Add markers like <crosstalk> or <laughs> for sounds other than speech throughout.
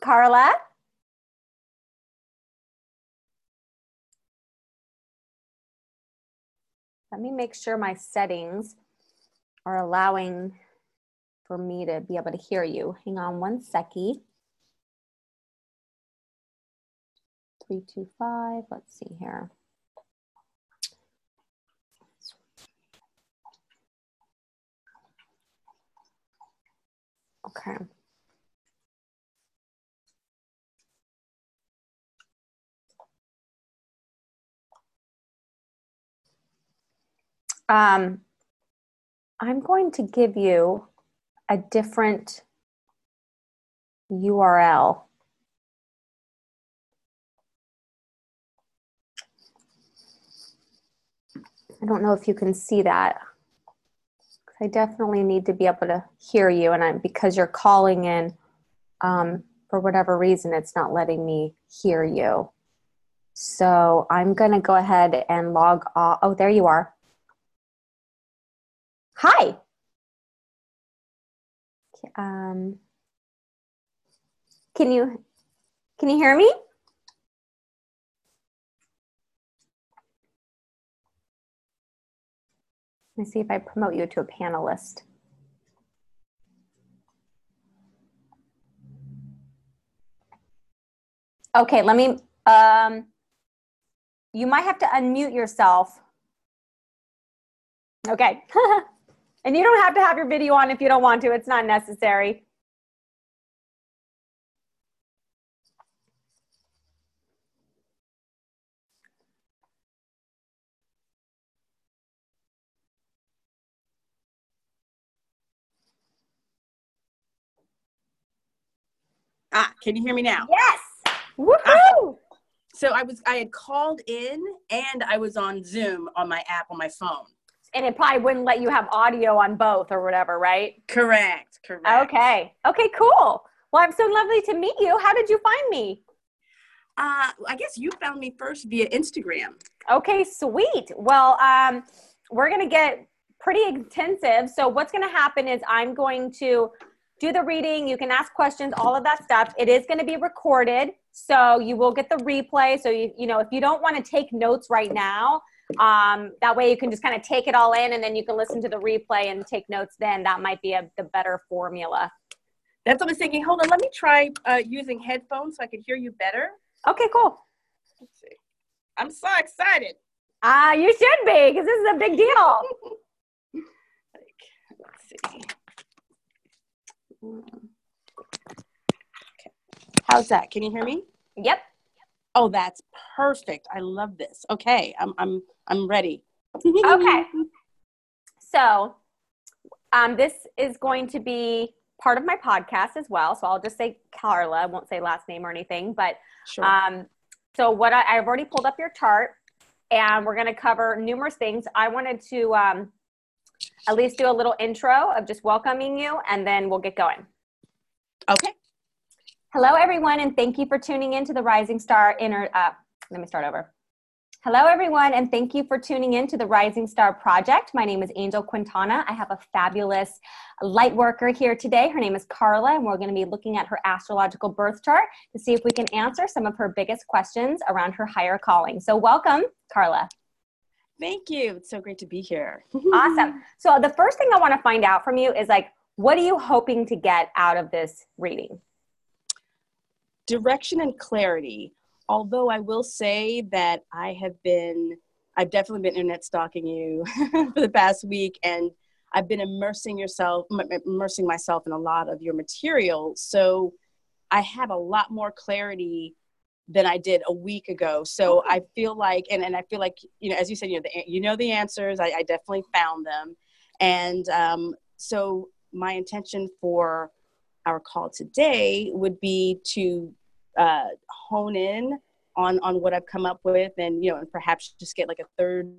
Carla? Let me make sure my settings are allowing for me to be able to hear you. Hang on one seckie. 325, let's see here. Okay. Um, I'm going to give you a different URL. I don't know if you can see that. I definitely need to be able to hear you, and I'm because you're calling in. Um, for whatever reason, it's not letting me hear you. So I'm going to go ahead and log off. Oh, there you are. Hi. Um, can you can you hear me? Let me see if I promote you to a panelist. Okay, let me, um, you might have to unmute yourself. Okay. <laughs> and you don't have to have your video on if you don't want to, it's not necessary. Ah, can you hear me now? Yes. Woohoo! Ah. So I was I had called in and I was on Zoom on my app on my phone. And it probably wouldn't let you have audio on both or whatever, right? Correct. Correct. Okay. Okay, cool. Well, I'm so lovely to meet you. How did you find me? Uh, I guess you found me first via Instagram. Okay, sweet. Well, um, we're going to get pretty intensive. So, what's going to happen is I'm going to do the reading. You can ask questions, all of that stuff. It is going to be recorded. So you will get the replay. So, you, you know, if you don't want to take notes right now, um, that way you can just kind of take it all in and then you can listen to the replay and take notes then. That might be a, the better formula. That's what I was thinking. Hold on, let me try uh, using headphones so I can hear you better. Okay, cool. Let's see. I'm so excited. Ah, uh, you should be because this is a big deal. like, <laughs> let's see. Okay. How's that? Can you hear me? Yep. Oh, that's perfect. I love this. Okay, I'm I'm I'm ready. okay. So, um, this is going to be part of my podcast as well. So I'll just say Carla. I won't say last name or anything. But sure. um, so what I, I've already pulled up your chart, and we're going to cover numerous things. I wanted to um, at least do a little intro of just welcoming you, and then we'll get going. Okay. Hello, everyone, and thank you for tuning in to the Rising Star Inner. Uh, let me start over. Hello, everyone, and thank you for tuning in to the Rising Star Project. My name is Angel Quintana. I have a fabulous light worker here today. Her name is Carla, and we're going to be looking at her astrological birth chart to see if we can answer some of her biggest questions around her higher calling. So, welcome, Carla. Thank you. It's so great to be here. <laughs> <laughs> awesome. So, the first thing I want to find out from you is like, what are you hoping to get out of this reading? Direction and clarity. Although I will say that I have been, I've definitely been internet stalking you <laughs> for the past week, and I've been immersing yourself, immersing myself in a lot of your material. So I have a lot more clarity than I did a week ago. So I feel like, and, and I feel like, you know, as you said, you know, the, you know the answers. I, I definitely found them. And um, so my intention for our call today would be to uh, hone in on on what I've come up with, and you know, and perhaps just get like a third,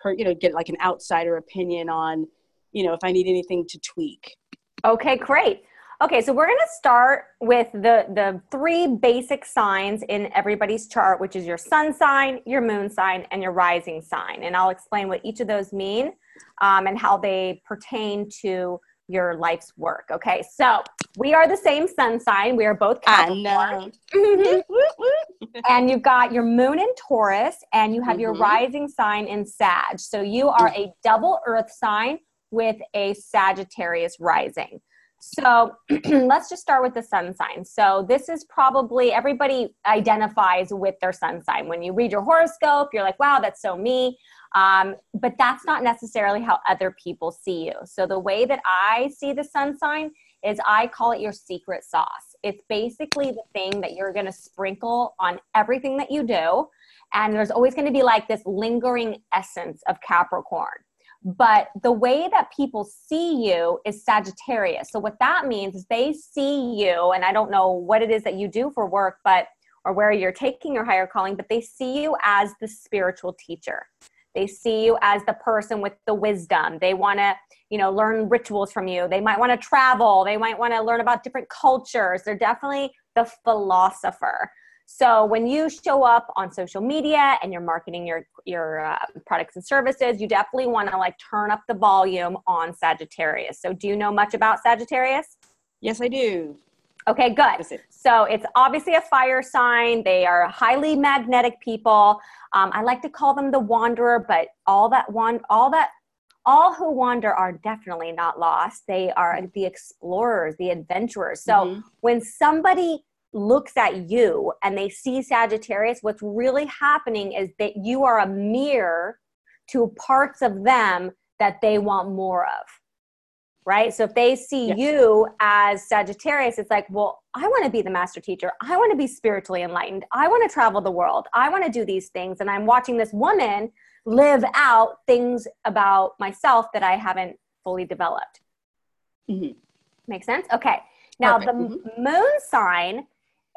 per, you know, get like an outsider opinion on, you know, if I need anything to tweak. Okay, great. Okay, so we're going to start with the, the three basic signs in everybody's chart, which is your sun sign, your moon sign, and your rising sign. And I'll explain what each of those mean um, and how they pertain to your life's work. Okay, so we are the same sun sign. We are both Capricorn. I know. and you've got your moon in Taurus and you have mm-hmm. your rising sign in Sag. So you are a double earth sign with a Sagittarius rising. So <clears throat> let's just start with the sun sign. So this is probably everybody identifies with their sun sign. When you read your horoscope, you're like, wow, that's so me. Um, but that's not necessarily how other people see you. So the way that I see the sun sign is I call it your secret sauce. It's basically the thing that you're going to sprinkle on everything that you do. And there's always going to be like this lingering essence of Capricorn. But the way that people see you is Sagittarius. So, what that means is they see you, and I don't know what it is that you do for work, but or where you're taking your higher calling, but they see you as the spiritual teacher. They see you as the person with the wisdom. They want to, you know, learn rituals from you. They might want to travel. They might want to learn about different cultures. They're definitely the philosopher. So when you show up on social media and you're marketing your your uh, products and services, you definitely want to like turn up the volume on Sagittarius. So do you know much about Sagittarius? Yes, I do. Okay, good. So it's obviously a fire sign. They are highly magnetic people. Um, I like to call them the wanderer, but all that one, all that, all who wander are definitely not lost. They are the explorers, the adventurers. So mm-hmm. when somebody looks at you and they see Sagittarius, what's really happening is that you are a mirror to parts of them that they want more of right? So if they see yes. you as Sagittarius, it's like, well, I want to be the master teacher. I want to be spiritually enlightened. I want to travel the world. I want to do these things. And I'm watching this woman live out things about myself that I haven't fully developed. Mm-hmm. Make sense? Okay. Now, Perfect. the mm-hmm. moon sign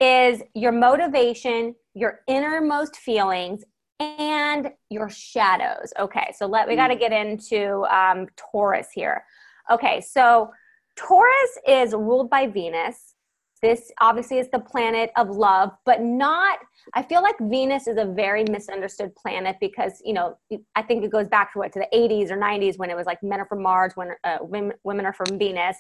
is your motivation, your innermost feelings, and your shadows. Okay, so let we got to mm. get into um, Taurus here. Okay, so Taurus is ruled by Venus. This obviously is the planet of love, but not, I feel like Venus is a very misunderstood planet because, you know, I think it goes back to what, to the 80s or 90s when it was like men are from Mars, when uh, women, women are from Venus,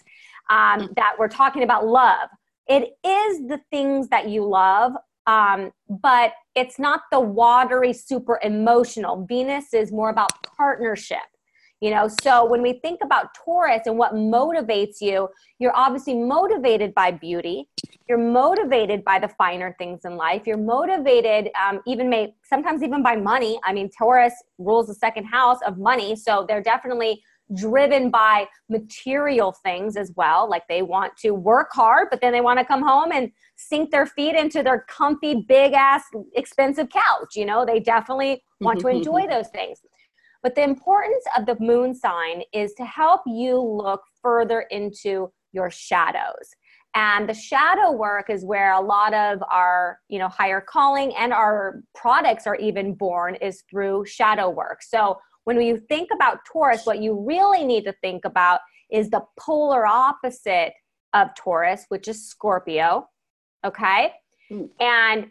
um, that we're talking about love. It is the things that you love, um, but it's not the watery, super emotional. Venus is more about partnership you know? So when we think about taurus and what motivates you you're obviously motivated by beauty. You're motivated by the finer things in life. You're motivated um, even may sometimes even by money. I mean taurus rules the second house of money so they're definitely driven by material things as well. Like they want to work hard but then they want to come home and sink their feet into their comfy big ass expensive couch you know? They definitely want to <laughs> enjoy those things but the importance of the moon sign is to help you look further into your shadows. And the shadow work is where a lot of our, you know, higher calling and our products are even born is through shadow work. So when you think about Taurus, what you really need to think about is the polar opposite of Taurus, which is Scorpio. Okay. Mm. And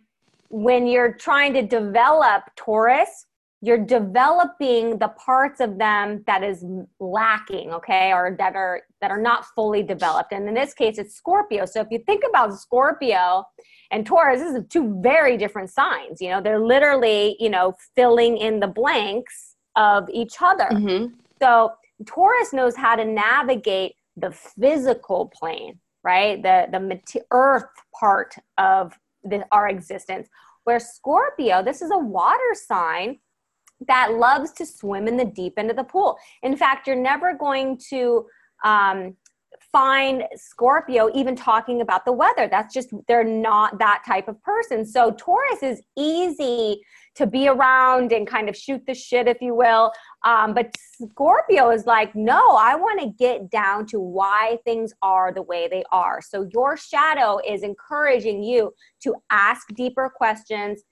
when you're trying to develop Taurus, you're developing the parts of them that is lacking okay or that are that are not fully developed. And in this case it's scorpio. So if you think about scorpio and taurus this is two very different signs you know they're literally you know filling in the blanks of each other. Mm-hmm. so taurus knows how to navigate the physical plane right? The the earth part of the, our existence. Where scorpio this is a water sign that loves to swim in the deep end of the pool. In fact, you're never going to um, find Scorpio even talking about the weather. That's just, they're not that type of person. So Taurus is easy to be around and kind of shoot the shit, if you will. Um, but Scorpio is like, no, I want to get down to why things are the way they are. So your shadow is encouraging you to ask deeper questions,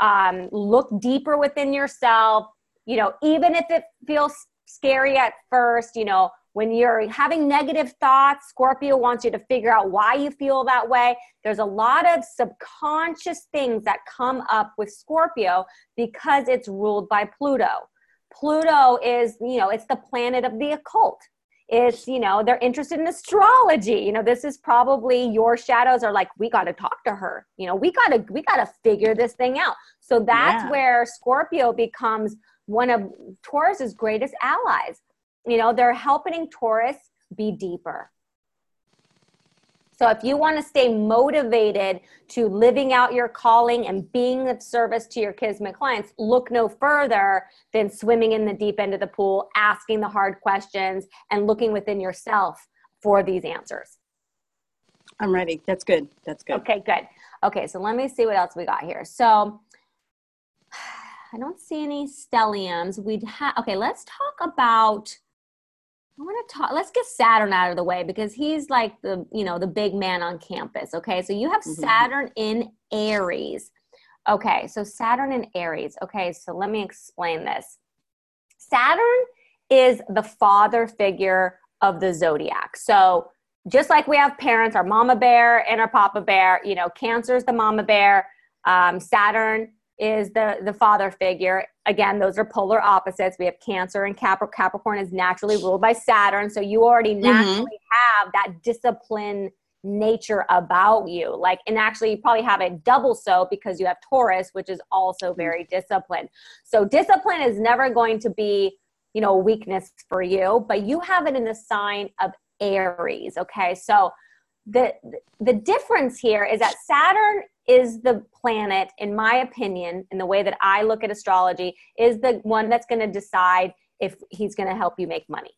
um, look deeper within yourself. You know even if it feels scary at first you know when you're having negative thoughts scorpio wants you to figure out why you feel that way. There's a lot of subconscious things that come up with scorpio because it's ruled by pluto. Pluto is you know it's the planet of the occult it's you know they're interested in astrology. You know this is probably your shadows are like we got to talk to her. You know we got to we got to figure this thing out. So that's yeah. where scorpio becomes one of taurus's greatest allies. You know they're helping taurus be deeper so if you want to stay motivated to living out your calling and being of service to your kismet clients, look no further than swimming in the deep end of the pool, asking the hard questions, and looking within yourself for these answers. I'm ready. That's good. That's good. Okay, good. Okay, so let me see what else we got here. So <sighs> I don't see any stelliums. We'd have okay, let's talk about I want to talk. Let's get Saturn out of the way because he's like the you know the big man on campus. Okay, so you have mm-hmm. Saturn in Aries. Okay, so Saturn in Aries. Okay, so let me explain this. Saturn is the father figure of the zodiac. So just like we have parents, our mama bear and our papa bear. You know, Cancer is the mama bear. Um, Saturn is the the father figure again those are polar opposites we have cancer and Cap- capricorn is naturally ruled by saturn so you already mm-hmm. naturally mm-hmm. have that discipline nature about you like and actually you probably have it double so because you have taurus which is also mm-hmm. very disciplined so discipline is never going to be you know a weakness for you but you have it in the sign of aries okay so the the difference here is that saturn is the planet, in my opinion, in the way that I look at astrology, is the one that's going to decide if he's going to help you make money.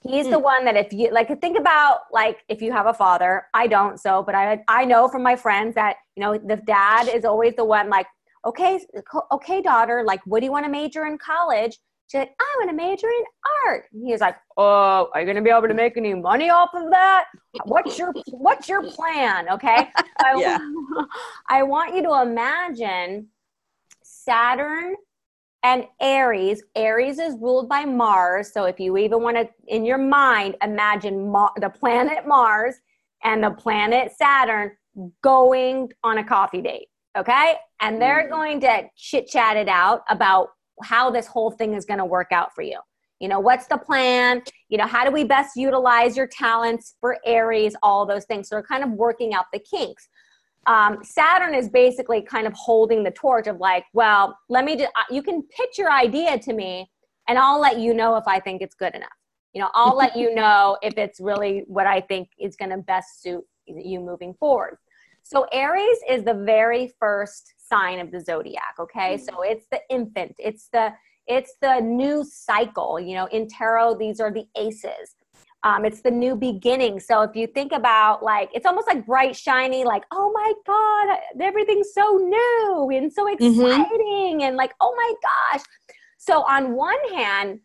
He's mm. the one that if you like think about like if you have a father, I don't so, but I I know from my friends that you know the dad is always the one like okay okay daughter like what do you want to major in college? She's like, I want to major in art. And he was like, Oh, are you gonna be able to make any money off of that? What's your what's your plan? Okay. <laughs> I, yeah. <laughs> I want you to imagine Saturn and Aries. Aries is ruled by Mars. So if you even want to in your mind imagine Mar- the planet Mars and the planet Saturn going on a coffee date. Okay. And they're mm. going to chit chat it out about how this whole thing is going to work out for you. You know, what's the plan? You know, how do we best utilize your talents for Aries? All those things. So we're kind of working out the kinks. Um, Saturn is basically kind of holding the torch of like, well, let me just, you can pitch your idea to me and I'll let you know if I think it's good enough. You know, I'll let you <laughs> know if it's really what I think is going to best suit you moving forward. So Aries is the very first sign of the zodiac okay mm-hmm. so it's the infant it's the it's the new cycle you know in tarot these are the aces um, it's the new beginning so if you think about like it's almost like bright shiny like oh my god everything's so new and so mm-hmm. exciting mm-hmm. and like oh my gosh so on one hand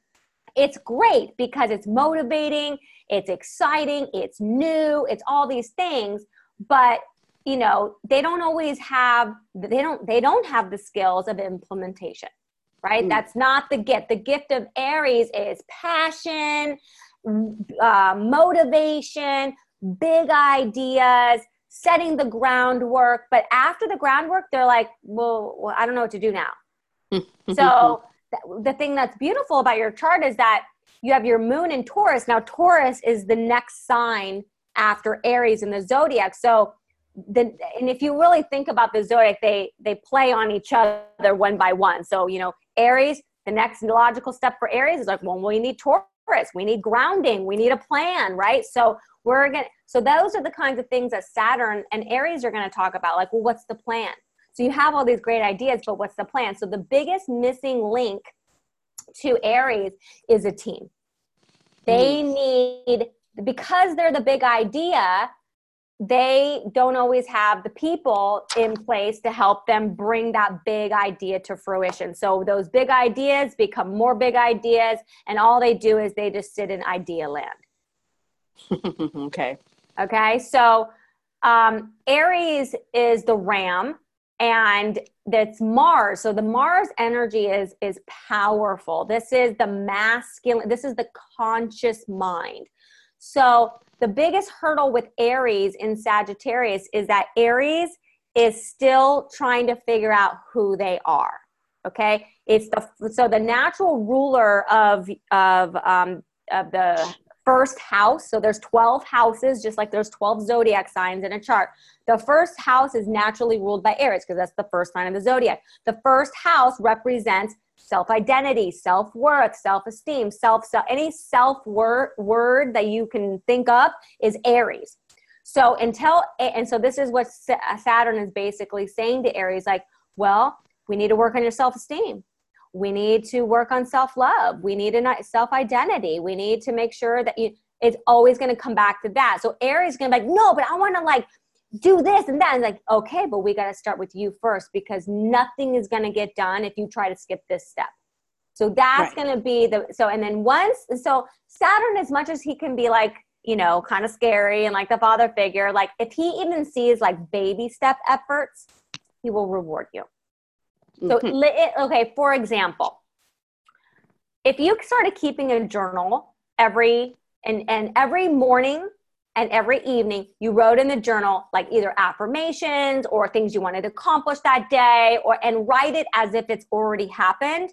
it's great because it's motivating it's exciting it's new it's all these things but you know they don't always have they don't they don't have the skills of implementation right? Mm. that's not the gift. The gift of aries is passion uh, motivation big ideas setting the groundwork. But after the groundwork they're like well, well i don't know what to do now. <laughs> So th- the thing that's beautiful about your chart is that you have your moon in taurus. Now taurus is the next sign after aries in the zodiac. So the and if you really think about the zodiac they they play on each other one by one. So you know aries the next logical step for aries is like well we need taurus. We need grounding. We need a plan right? So we're gonna so those are the kinds of things that saturn and aries are going to talk about like well what's the plan? So you have all these great ideas but what's the plan? So the biggest missing link to aries is a team. They mm. need because they're the big idea they don't always have the people in place to help them bring that big idea to fruition. So those big ideas become more big ideas, and all they do is they just sit in idea land. <laughs> okay. Okay. So um, Aries is the ram, and that's Mars. So the Mars energy is is powerful. This is the masculine. This is the conscious mind. So the biggest hurdle with Aries in Sagittarius is that Aries is still trying to figure out who they are. Okay, it's the so the natural ruler of of um, of the first house. So there's 12 houses, just like there's 12 zodiac signs in a chart. The first house is naturally ruled by Aries because that's the first sign of the zodiac. The first house represents self identity, self worth, self esteem, self any self word that you can think of is Aries. So until and so this is what Saturn is basically saying to Aries like, well, we need to work on your self esteem we need to work on self-love. We need a self-identity. We need to make sure that you it's always going to come back to that. So aries is going to be like no but i want to like do this and that and like okay but we got to start with you first because nothing is going to get done if you try to skip this step so that's right. going to be the so and then once so saturn as much as he can be like you know kind of scary and like the father figure like if he even sees like baby step efforts he will reward you so, mm-hmm. okay, for example, if you started keeping a journal every and, and every morning and every evening you wrote in the journal like either affirmations or things you wanted to accomplish that day or and write it as if it's already happened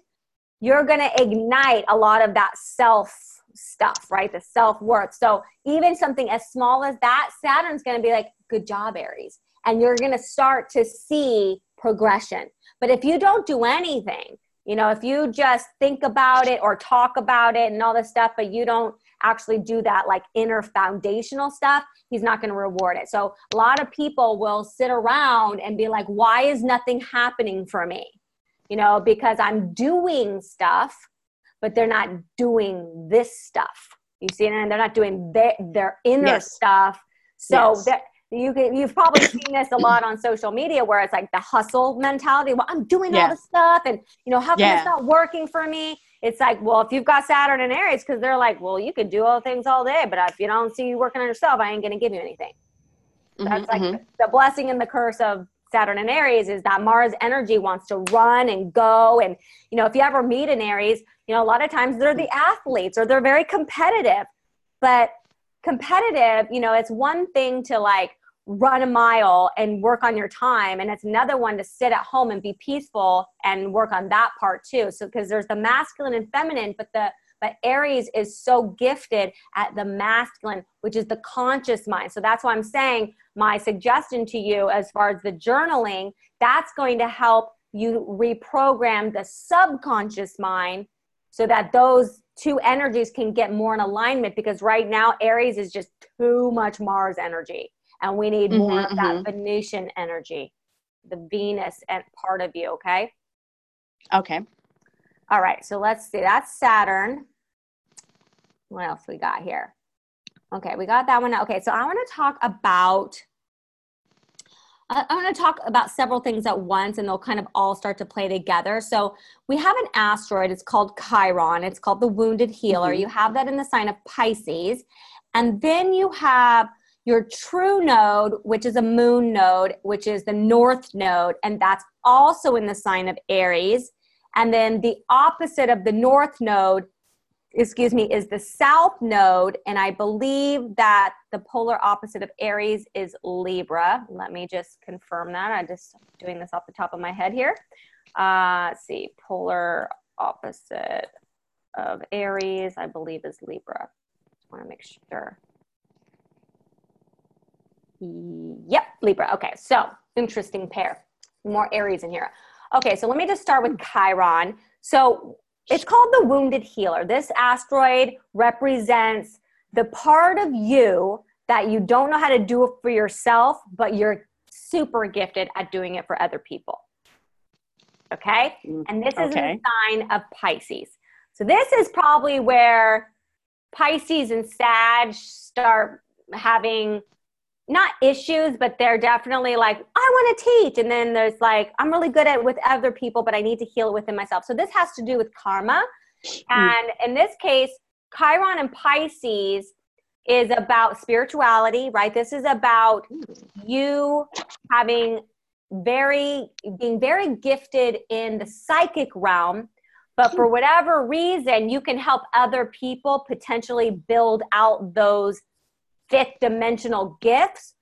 you're going to ignite a lot of that self stuff right? The self-worth. So even something as small as that saturn's going to be like good job aries. And you're going to start to see progression. But if you don't do anything, you know, if you just think about it or talk about it and all this stuff, but you don't actually do that like inner foundational stuff, he's not going to reward it. So a lot of people will sit around and be like, why is nothing happening for me? You know, because I'm doing stuff, but they're not doing this stuff. You see, and they're not doing their, their inner yes. stuff. So yes. that you can, you've probably seen this a lot on social media where it's like the hustle mentality. Well, I'm doing yeah. all the stuff and you know, how come yeah. it's not working for me? It's like, well, if you've got Saturn and Aries, because they're like, well, you could do all things all day, but if you don't see you working on yourself, I ain't gonna give you anything. Mm-hmm, That's like mm-hmm. the blessing and the curse of Saturn and Aries is that Mars energy wants to run and go. And, you know, if you ever meet an Aries, you know, a lot of times they're the athletes or they're very competitive. But competitive, you know, it's one thing to like run a mile and work on your time and it's another one to sit at home and be peaceful and work on that part too. So because there's the masculine and feminine but the but aries is so gifted at the masculine which is the conscious mind. So that's why i'm saying my suggestion to you as far as the journaling that's going to help you reprogram the subconscious mind so that those two energies can get more in alignment because right now aries is just too much mars energy and we need more mm-hmm, of that mm-hmm. Venusian energy, the Venus and part of you. Okay. Okay. All right. So let's see. That's Saturn. What else we got here? Okay, we got that one. Okay, so I want to talk about. I want to talk about several things at once and they'll kind of all start to play together. So, we have an asteroid, it's called Chiron, it's called the Wounded Healer. Mm-hmm. You have that in the sign of Pisces. And then you have your true node, which is a moon node, which is the north node, and that's also in the sign of Aries. And then the opposite of the north node, excuse me, is the south node. And I believe that the polar opposite of Aries is Libra. Let me just confirm that. I'm just doing this off the top of my head here. Uh, let's see, polar opposite of Aries, I believe, is Libra. Just want to make sure. Yep, Libra. Okay, so interesting pair. More Aries in here. Okay, so let me just start with Chiron. So it's called the Wounded Healer. This asteroid represents the part of you that you don't know how to do it for yourself, but you're super gifted at doing it for other people. Okay? Mm, and this is okay. a sign of Pisces. So this is probably where Pisces and Sag start having not issues, but they're definitely like, I want to teach. And then there's like, I'm really good at it with other people, but I need to heal it within myself. So this has to do with karma. Hmm. And in this case, Chiron and Pisces is about spirituality, right? This is about you having very, being very gifted in the psychic realm. But for whatever reason, you can help other people potentially build out those fifth dimensional gifts,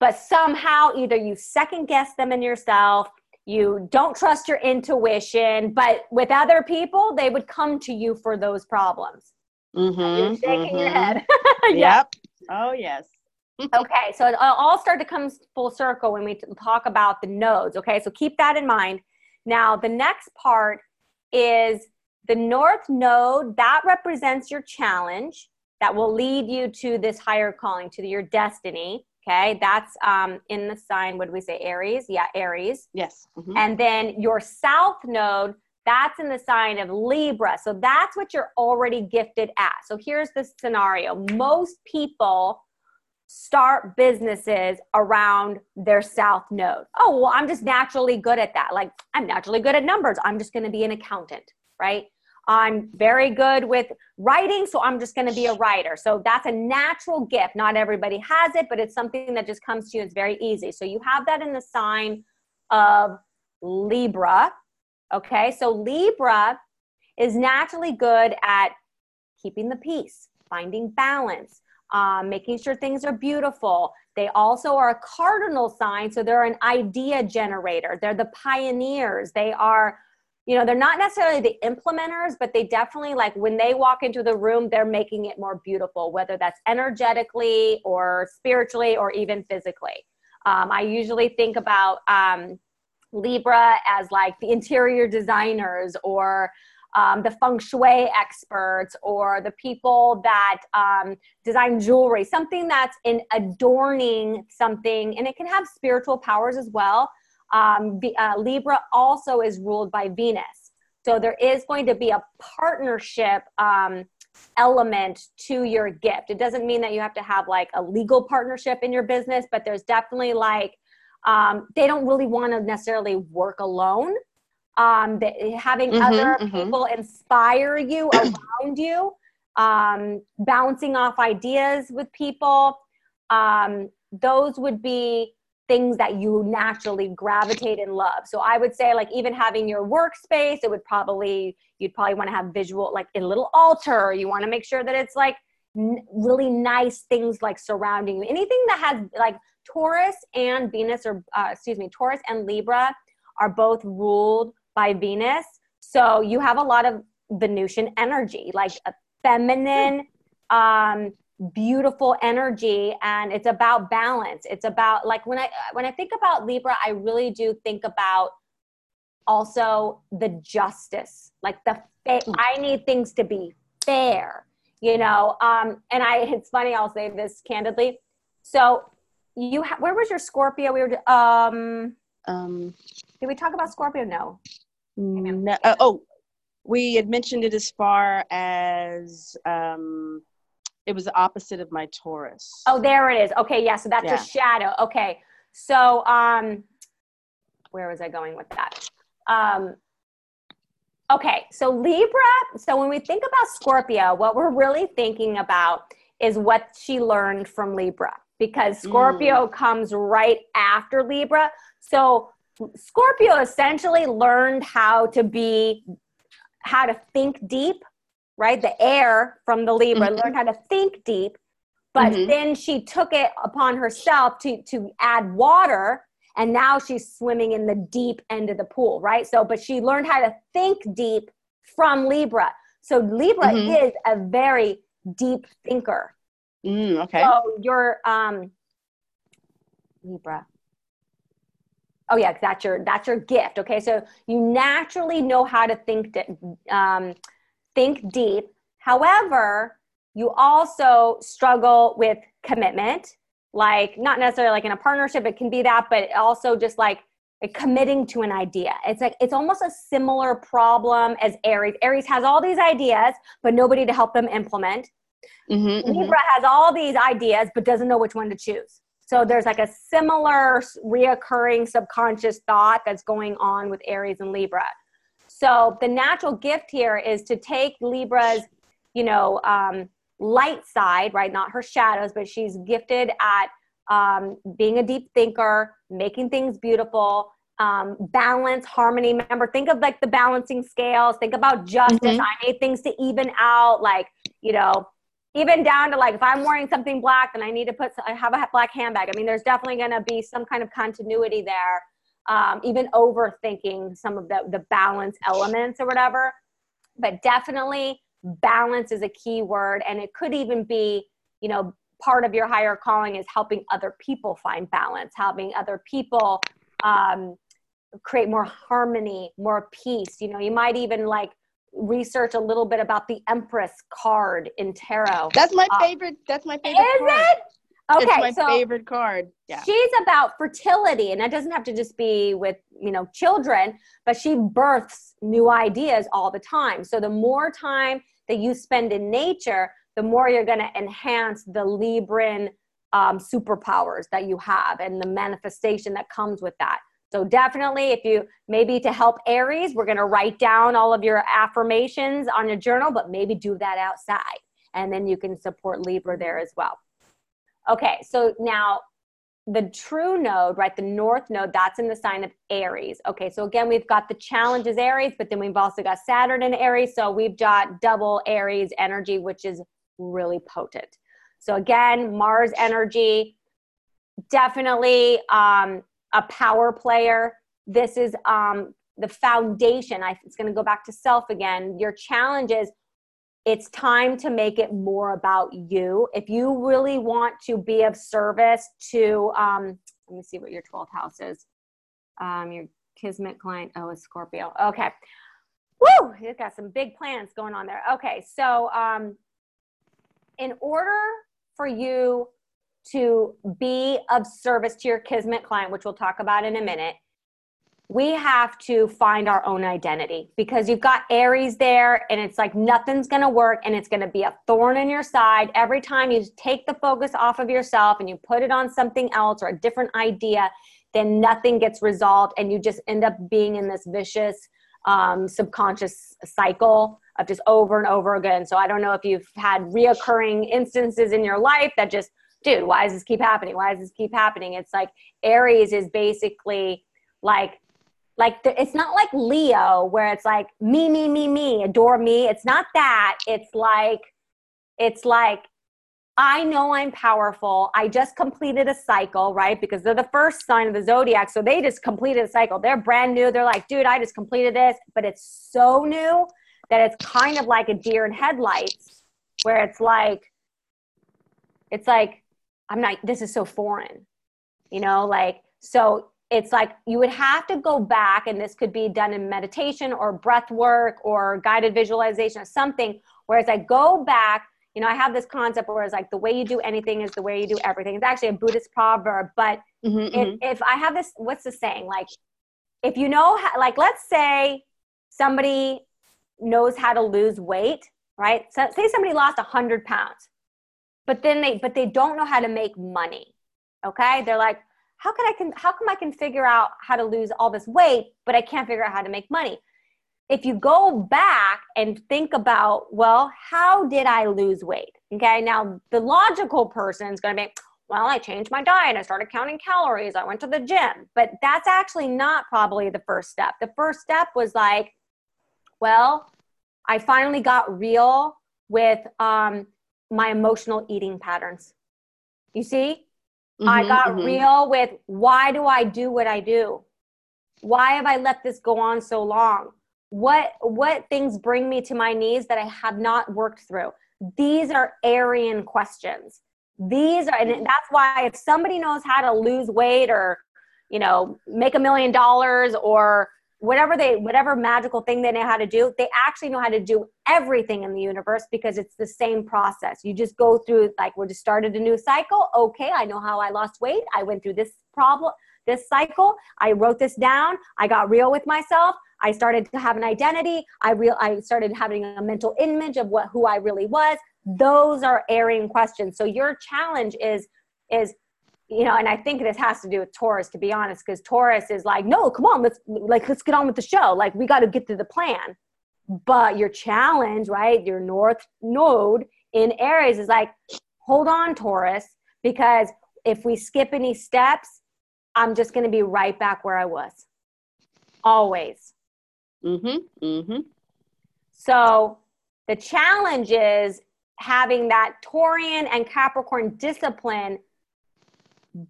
but somehow either you second guess them in yourself, you don't trust your intuition, but with other people, they would come to you for those problems. Mm-hmm, You're shaking mm-hmm. your head. <laughs> Yep. Oh yes. <laughs> <laughs> okay, so it all start to come full circle when we talk about the nodes. Okay, so keep that in mind. Now, the next part is the north node that represents your challenge that will lead you to this higher calling, to your destiny. Okay, that's um, in the sign. What do we say? Aries. Yeah, Aries. Yes. Mhm. And then your south node, that's in the sign of Libra. So that's what you're already gifted at. So here's the scenario most people start businesses around their south node. Oh, well, I'm just naturally good at that. Like, I'm naturally good at numbers. I'm just going to be an accountant, right? I'm very good with writing, so I'm just going to be a writer. So that's a natural gift. Not everybody has it, but it's something that just comes to you. It's very easy. So you have that in the sign of Libra. Okay, so Libra is naturally good at keeping the peace, finding balance, um, making sure things are beautiful. They also are a cardinal sign, so they're an idea generator. They're the pioneers. They are, you know, they're not necessarily the implementers, but they definitely like when they walk into the room, they're making it more beautiful, whether that's energetically or spiritually or even physically. Um, I usually think about um, Libra as like the interior designers or um, the feng shui experts or the people that um, design jewelry, something that's in adorning something, and it can have spiritual powers as well. Um, the, uh, Libra also is ruled by Venus. So there is going to be a partnership um, element to your gift. It doesn't mean that you have to have like a legal partnership in your business, but there's definitely like, um, they don't really want to necessarily work alone um, having Mhm, other mhm. people inspire you <clears throat> around you, um, bouncing off ideas with people. Um, those would be things that you naturally gravitate and love. So I would say, like, even having your workspace, it would probably, you'd probably want to have visual, like a little altar. You want to make sure that it's like n- really nice things like surrounding you. Anything that has like Taurus and Venus, or uh, excuse me, Taurus and Libra are both ruled by Venus. So you have a lot of Venusian energy, like a feminine, um, beautiful energy, and it's about balance. It's about like when I when I think about Libra, I really do think about also the justice, like the fa- I need things to be fair, you know. Um, and I, it's funny. I'll say this candidly. So you, ha- where was your Scorpio? We were, um, Um, did we talk about Scorpio? No. no, uh, oh, we had mentioned it as far as um, it was the opposite of my Taurus. Oh, there it is. Okay, yeah. So that's Yeah. a shadow. Okay. So, um, where was I going with that? Um, okay. So Libra. So when we think about Scorpio, what we're really thinking about is what she learned from Libra, because Scorpio comes right after Libra. So Scorpio essentially learned how to be, how to think deep, right? The air from the Libra Mhm. learned how to think deep but Mhm. then she took it upon herself to to add water and now she's swimming in the deep end of the pool right so but she learned how to think deep from libra so libra Mhm. is a very deep thinker Mm, okay. so you're um libra oh yeah that's your that's your gift okay so you naturally know how to think di- um, think deep however you also struggle with commitment like not necessarily like in a partnership it can be that but also just like committing to an idea it's like it's almost a similar problem as aries aries has all these ideas but nobody to help them implement Mhm, mhm. Libra has all these ideas but doesn't know which one to choose. So there's like a similar reoccurring subconscious thought that's going on with Aries and Libra. So the natural gift here is to take Libra's, you know, um, light side, right? Not her shadows, but she's gifted at um, being a deep thinker, making things beautiful, um, balance, harmony. Remember, think of like the balancing scales. Think about justice. Mhm. I need things to even out, like you know, even down to like if I'm wearing something black, then I need to put I have a black handbag. I mean, there's definitely going to be some kind of continuity there. Um, even overthinking some of the the balance elements or whatever, but definitely balance is a key word and it could even be you know part of your higher calling is helping other people find balance helping other people um, create more harmony more peace. You know you might even like research a little bit about the empress card in tarot. That's my uh, favorite that's my favorite is card. it Okay, it's my so favorite card. Yeah. She's about fertility, and that doesn't have to just be with you know children, but she births new ideas all the time. So the more time that you spend in nature, the more you're going to enhance the Libran um, superpowers that you have and the manifestation that comes with that. So definitely, if you maybe to help Aries, we're going to write down all of your affirmations on a journal, but maybe do that outside, and then you can support Libra there as well. Okay, so now the true node, right? The north node, that's in the sign of Aries. Okay, so again, we've got the challenges Aries, but then we've also got Saturn in Aries. So we've got double Aries energy, which is really potent. So again, Mars energy, definitely um, a power player. This is um, the foundation. I, it's going to go back to self again. Your challenges it's time to make it more about you. If you really want to be of service to, um, let me see what your 12th house is. Um, your Kismet client, oh, a Scorpio. Okay. Woo! You've got some big plans going on there. Okay. So, um, in order for you to be of service to your Kismet client, which we'll talk about in a minute, we have to find our own identity because you've got Aries there and it's like nothing's going to work and it's going to be a thorn in your side every time you take the focus off of yourself and you put it on something else or a different idea then nothing gets resolved and you just end up being in this vicious um, subconscious cycle of just over and over again. So i don't know if you've had reoccurring instances in your life that just dude why does this keep happening? Why does this keep happening? It's like aries is basically like like the, it's not like leo where it's like me me me me adore me. It's not that. It's like it's like i know i'm powerful. I just completed a cycle right? Because they're the first sign of the zodiac so they just completed a cycle. They're brand new. They're like dude i just completed this. But it's so new that it's kind of like a deer in headlights where it's like it's like i'm not this is so foreign you know? Like so it's like you would have to go back and this could be done in meditation or breath work or guided visualization or something where it's like go back you know i have this concept where it's like the way you do anything is the way you do everything. It's actually a buddhist proverb but mm-hmm, if, mm-hmm. if i have this what's the saying? Like if you know how, like let's say somebody knows how to lose weight right? So say somebody lost 100 pounds but then they but they don't know how to make money okay? They're like how can I can how come I can figure out how to lose all this weight, but I can't figure out how to make money? If you go back and think about, well, how did I lose weight? Okay, now the logical person is going to be, well, I changed my diet, I started counting calories, I went to the gym. But that's actually not probably the first step. The first step was like, well, I finally got real with um, my emotional eating patterns. You see, Mm-hmm, I got mm-hmm. real with why do I do what I do? Why have I let this go on so long? What what things bring me to my knees that I have not worked through? These are Aryan questions. These are and that's why if somebody knows how to lose weight or you know make a million dollars or whatever they whatever magical thing they know how to do they actually know how to do everything in the universe because it's the same process. You just go through like we're just started a new cycle. Okay i know how i lost weight. I went through this problem this cycle. I wrote this down. I got real with myself. I started to have an identity. I real i started having a mental image of what who i really was. Those are Aryan questions. So your challenge is is you know, and I think this has to do with Taurus, to be honest, because Taurus is like, no, come on, let's like let's get on with the show. Like we got to get to the plan. But your challenge, right? Your North Node in Aries is like, hold on, Taurus, because if we skip any steps, I'm just going to be right back where I was. Always. Mm-hmm. Mm-hmm. So the challenge is having that Taurian and Capricorn discipline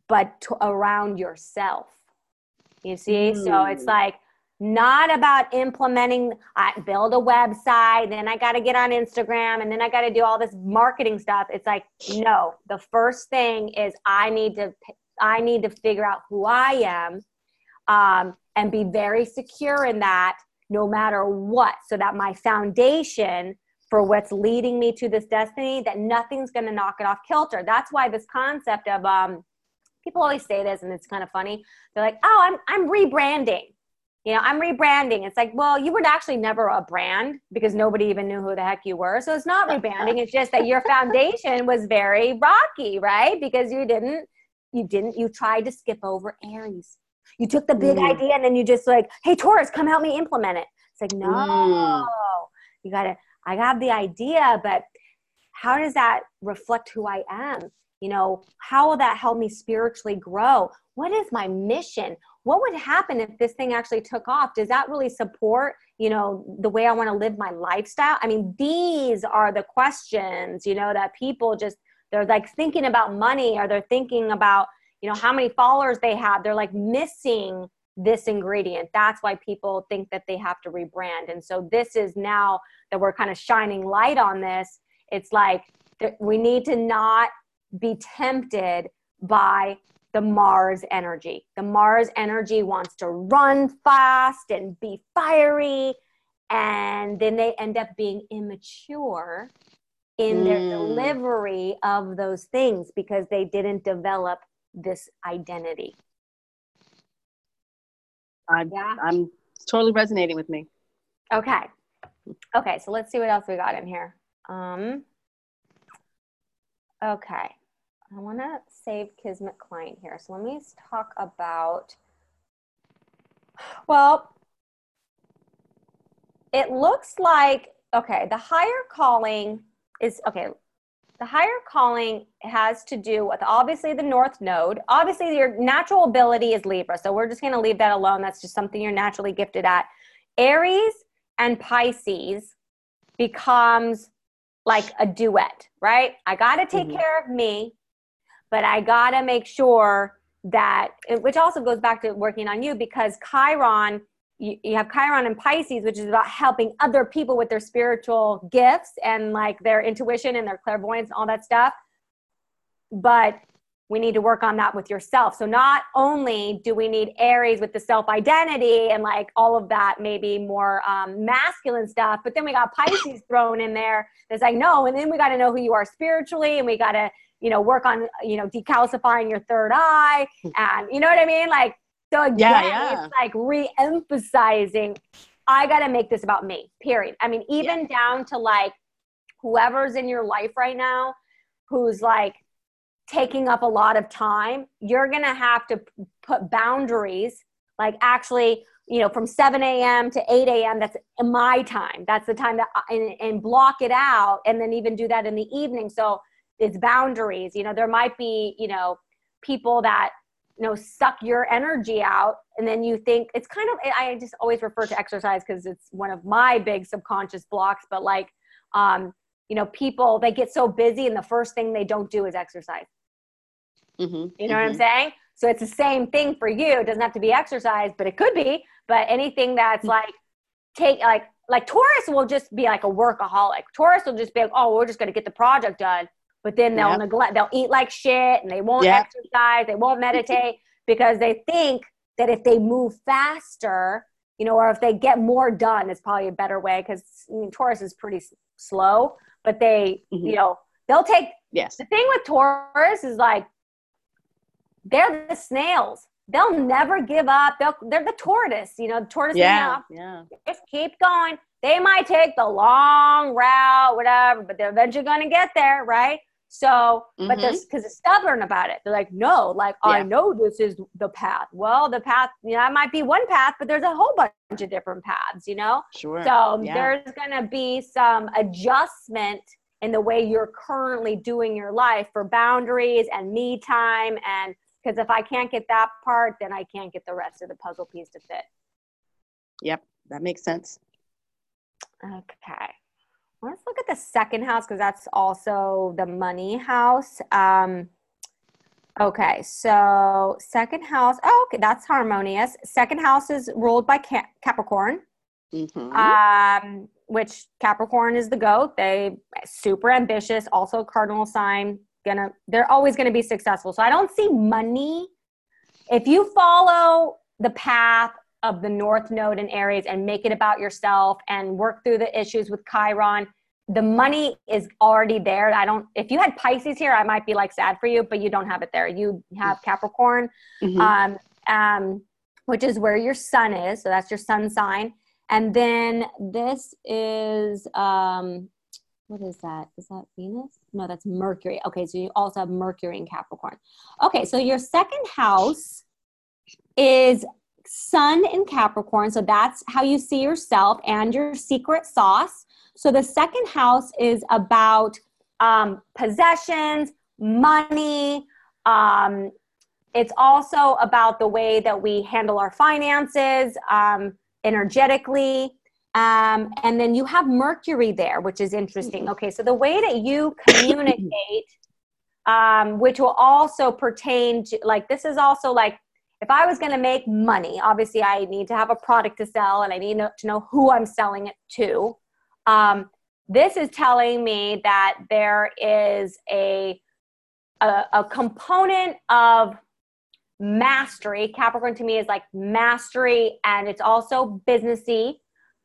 but to, around yourself. You see? Mm. So it's hmm. like not about implementing I build a website then i got to get on instagram and then i got to do all this marketing stuff it's like no the first thing is i need to i need to figure out who i am um, and be very secure in that no matter what so that my foundation for what's leading me to this destiny that nothing's going to knock it off kilter that's why this concept of um, people always say this and it's kind of funny they're like oh i'm, I'm rebranding you know, I'm rebranding. It's like, well, you were actually never a brand because nobody even knew who the heck you were. So it's not rebranding. It's just that your <laughs> foundation was very rocky, right? Because you didn't, you didn't, you tried to skip over Aries. You took the big mm. idea and then you just like, hey, Taurus, come help me implement it. It's like, no, mm. you gotta, I have the idea, but how does that reflect who I am? You know, how will that help me spiritually grow? What is my mission? what would happen if this thing actually took off? Does that really support you know the way i want to live my lifestyle? I mean these are the questions you know that people just they're like thinking about money or they're thinking about you know how many followers they have. They're like missing this ingredient. That's why people think that they have to rebrand. And so this is now that we're kind of shining light on this it's like we need to not be tempted by the Mars energy. The Mars energy wants to run fast and be fiery, and then they end up being immature in their mm. delivery of those things because they didn't develop this identity. I'm, yeah. I'm totally resonating with me. Okay. Okay, so let's see what else we got in here. Um, okay. I want to save Kismet client here. So let me talk about, well, it looks like, okay, the higher calling is, okay, the higher calling has to do with obviously the North Node. Obviously, your natural ability is Libra. So we're just going to leave that alone. That's just something you're naturally gifted at. Aries and Pisces becomes like a duet, right? I got to take mm-hmm. care of me but I gotta make sure that, which also goes back to working on you because Chiron, you, you have Chiron and Pisces, which is about helping other people with their spiritual gifts and like their intuition and their clairvoyance and all that stuff. But we need to work on that with yourself. So not only do we need Aries with the self identity and like all of that, maybe more um, masculine stuff, but then we got Pisces thrown in there. That's like no, and then we got to know who you are spiritually, and we got to you know, work on, you know, decalcifying your third eye. And you know what I mean? Like, so again, yeah, yeah. it's like re emphasizing, I got to make this about me, period. I mean, even yeah. down to like whoever's in your life right now who's like taking up a lot of time, you're going to have to put boundaries, like actually, you know, from 7 a.m. to 8 a.m. That's my time. That's the time that, I, and, and block it out. And then even do that in the evening. So, it's boundaries you know there might be you know people that you know suck your energy out and then you think it's kind of i just always refer to exercise because it's one of my big subconscious blocks but like um you know people they get so busy and the first thing they don't do is exercise mm-hmm, you know mm-hmm. what i'm mm-hmm. saying so it's the same thing for you it doesn't have to be exercise but it could be but anything that's mm-hmm. like take like like Taurus will just be like a workaholic. Taurus will just be like, oh, we're just going to get the project done but then they'll yep. neglect they'll eat like shit and they won't yep. exercise they won't meditate <laughs> because they think that if they move faster you know or if they get more done it's probably a better way because I mean, taurus is pretty s- slow but they mm-hmm. you know they'll take yes the thing with taurus is like they're the snails they'll never give up they'll they're the tortoise you know the tortoise yeah, yeah. just keep going they might take the long route whatever but they're eventually going to get there right so, mm-hmm. but there's because it's stubborn about it. They're like, no, like yeah. I know this is the path. Well, the path, you know, that might be one path, but there's a whole bunch of different paths, you know? Sure. So yeah. there's gonna be some adjustment in the way you're currently doing your life for boundaries and me time. And because if I can't get that part, then I can't get the rest of the puzzle piece to fit. Yep, that makes sense. Okay let's look at the second house because that's also the money house. Um, Okay, so second house. Oh, okay, that's harmonious. Second house is ruled by Cap- Capricorn, Mm-hmm. um, which Capricorn is the goat. They super ambitious, also cardinal sign. Gonna, they're always gonna be successful. So I don't see money. If you follow the path of the North Node in Aries and make it about yourself and work through the issues with Chiron, the money is already there. I don't. If you had Pisces here, I might be like sad for you, but you don't have it there. You have Capricorn, Mhm. um, um, which is where your sun is. So that's your sun sign. And then this is um, what is that? Is that Venus? No, that's Mercury. Okay, so you also have Mercury in Capricorn. Okay, so your second house is Sun in Capricorn. So that's how you see yourself and your secret sauce. So the second house is about um, possessions, money. Um, it's also about the way that we handle our finances um, energetically. Um, and then you have Mercury there, which is interesting. Okay, so the way that you communicate, um, which will also pertain to, like, this is also like, if I was going to make money, obviously I need to have a product to sell and I need to know who I'm selling it to. Um, this is telling me that there is a, a, a component of mastery. Capricorn to me is like mastery and it's also businessy.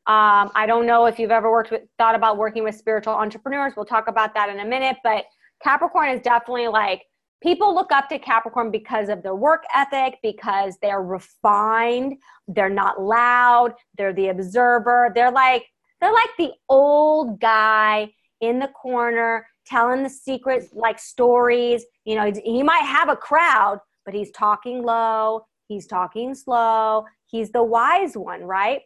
Um, I don't know if you've ever worked with, thought about working with spiritual entrepreneurs. We'll talk about that in a minute. But Capricorn is definitely like people look up to Capricorn because of their work ethic, because they're refined, they're not loud, they're the observer. They're like they're like the old guy in the corner telling the secrets like stories. You know, he might have a crowd, but he's talking low, he's talking slow, he's the wise one, right?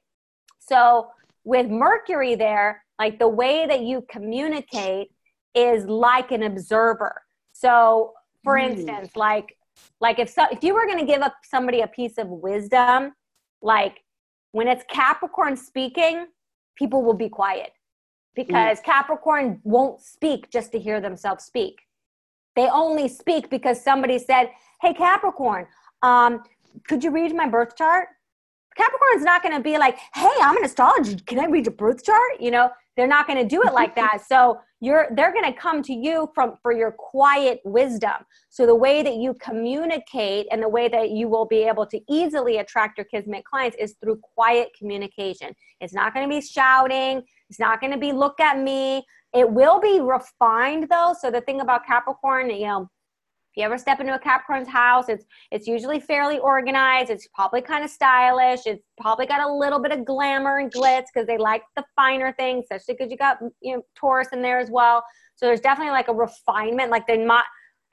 So with Mercury there, like the way that you communicate is like an observer. So for Mm. instance, like like if so, if you were going to give up somebody a piece of wisdom, like when it's Capricorn speaking, people will be quiet because Capricorn won't speak just to hear themselves speak. They only speak because somebody said, "Hey Capricorn, um, could you read my birth chart?" Capricorn's not going to be like, "Hey, I'm an astrologer. Can I read your birth chart?" You know, they're not going to do it like mm-hmm. that. So you're they're going to come to you from for your quiet wisdom. So the way that you communicate and the way that you will be able to easily attract your kismet clients is through quiet communication. It's not going to be shouting. It's not going to be look at me. It will be refined though. So the thing about Capricorn, you know, you ever step into a Capricorn's house, it's it's usually fairly organized. It's probably kind of stylish. It's probably got a little bit of glamour and glitz because they like the finer things, especially because you got you know Taurus in there as well. So there's definitely like a refinement. Like they're not.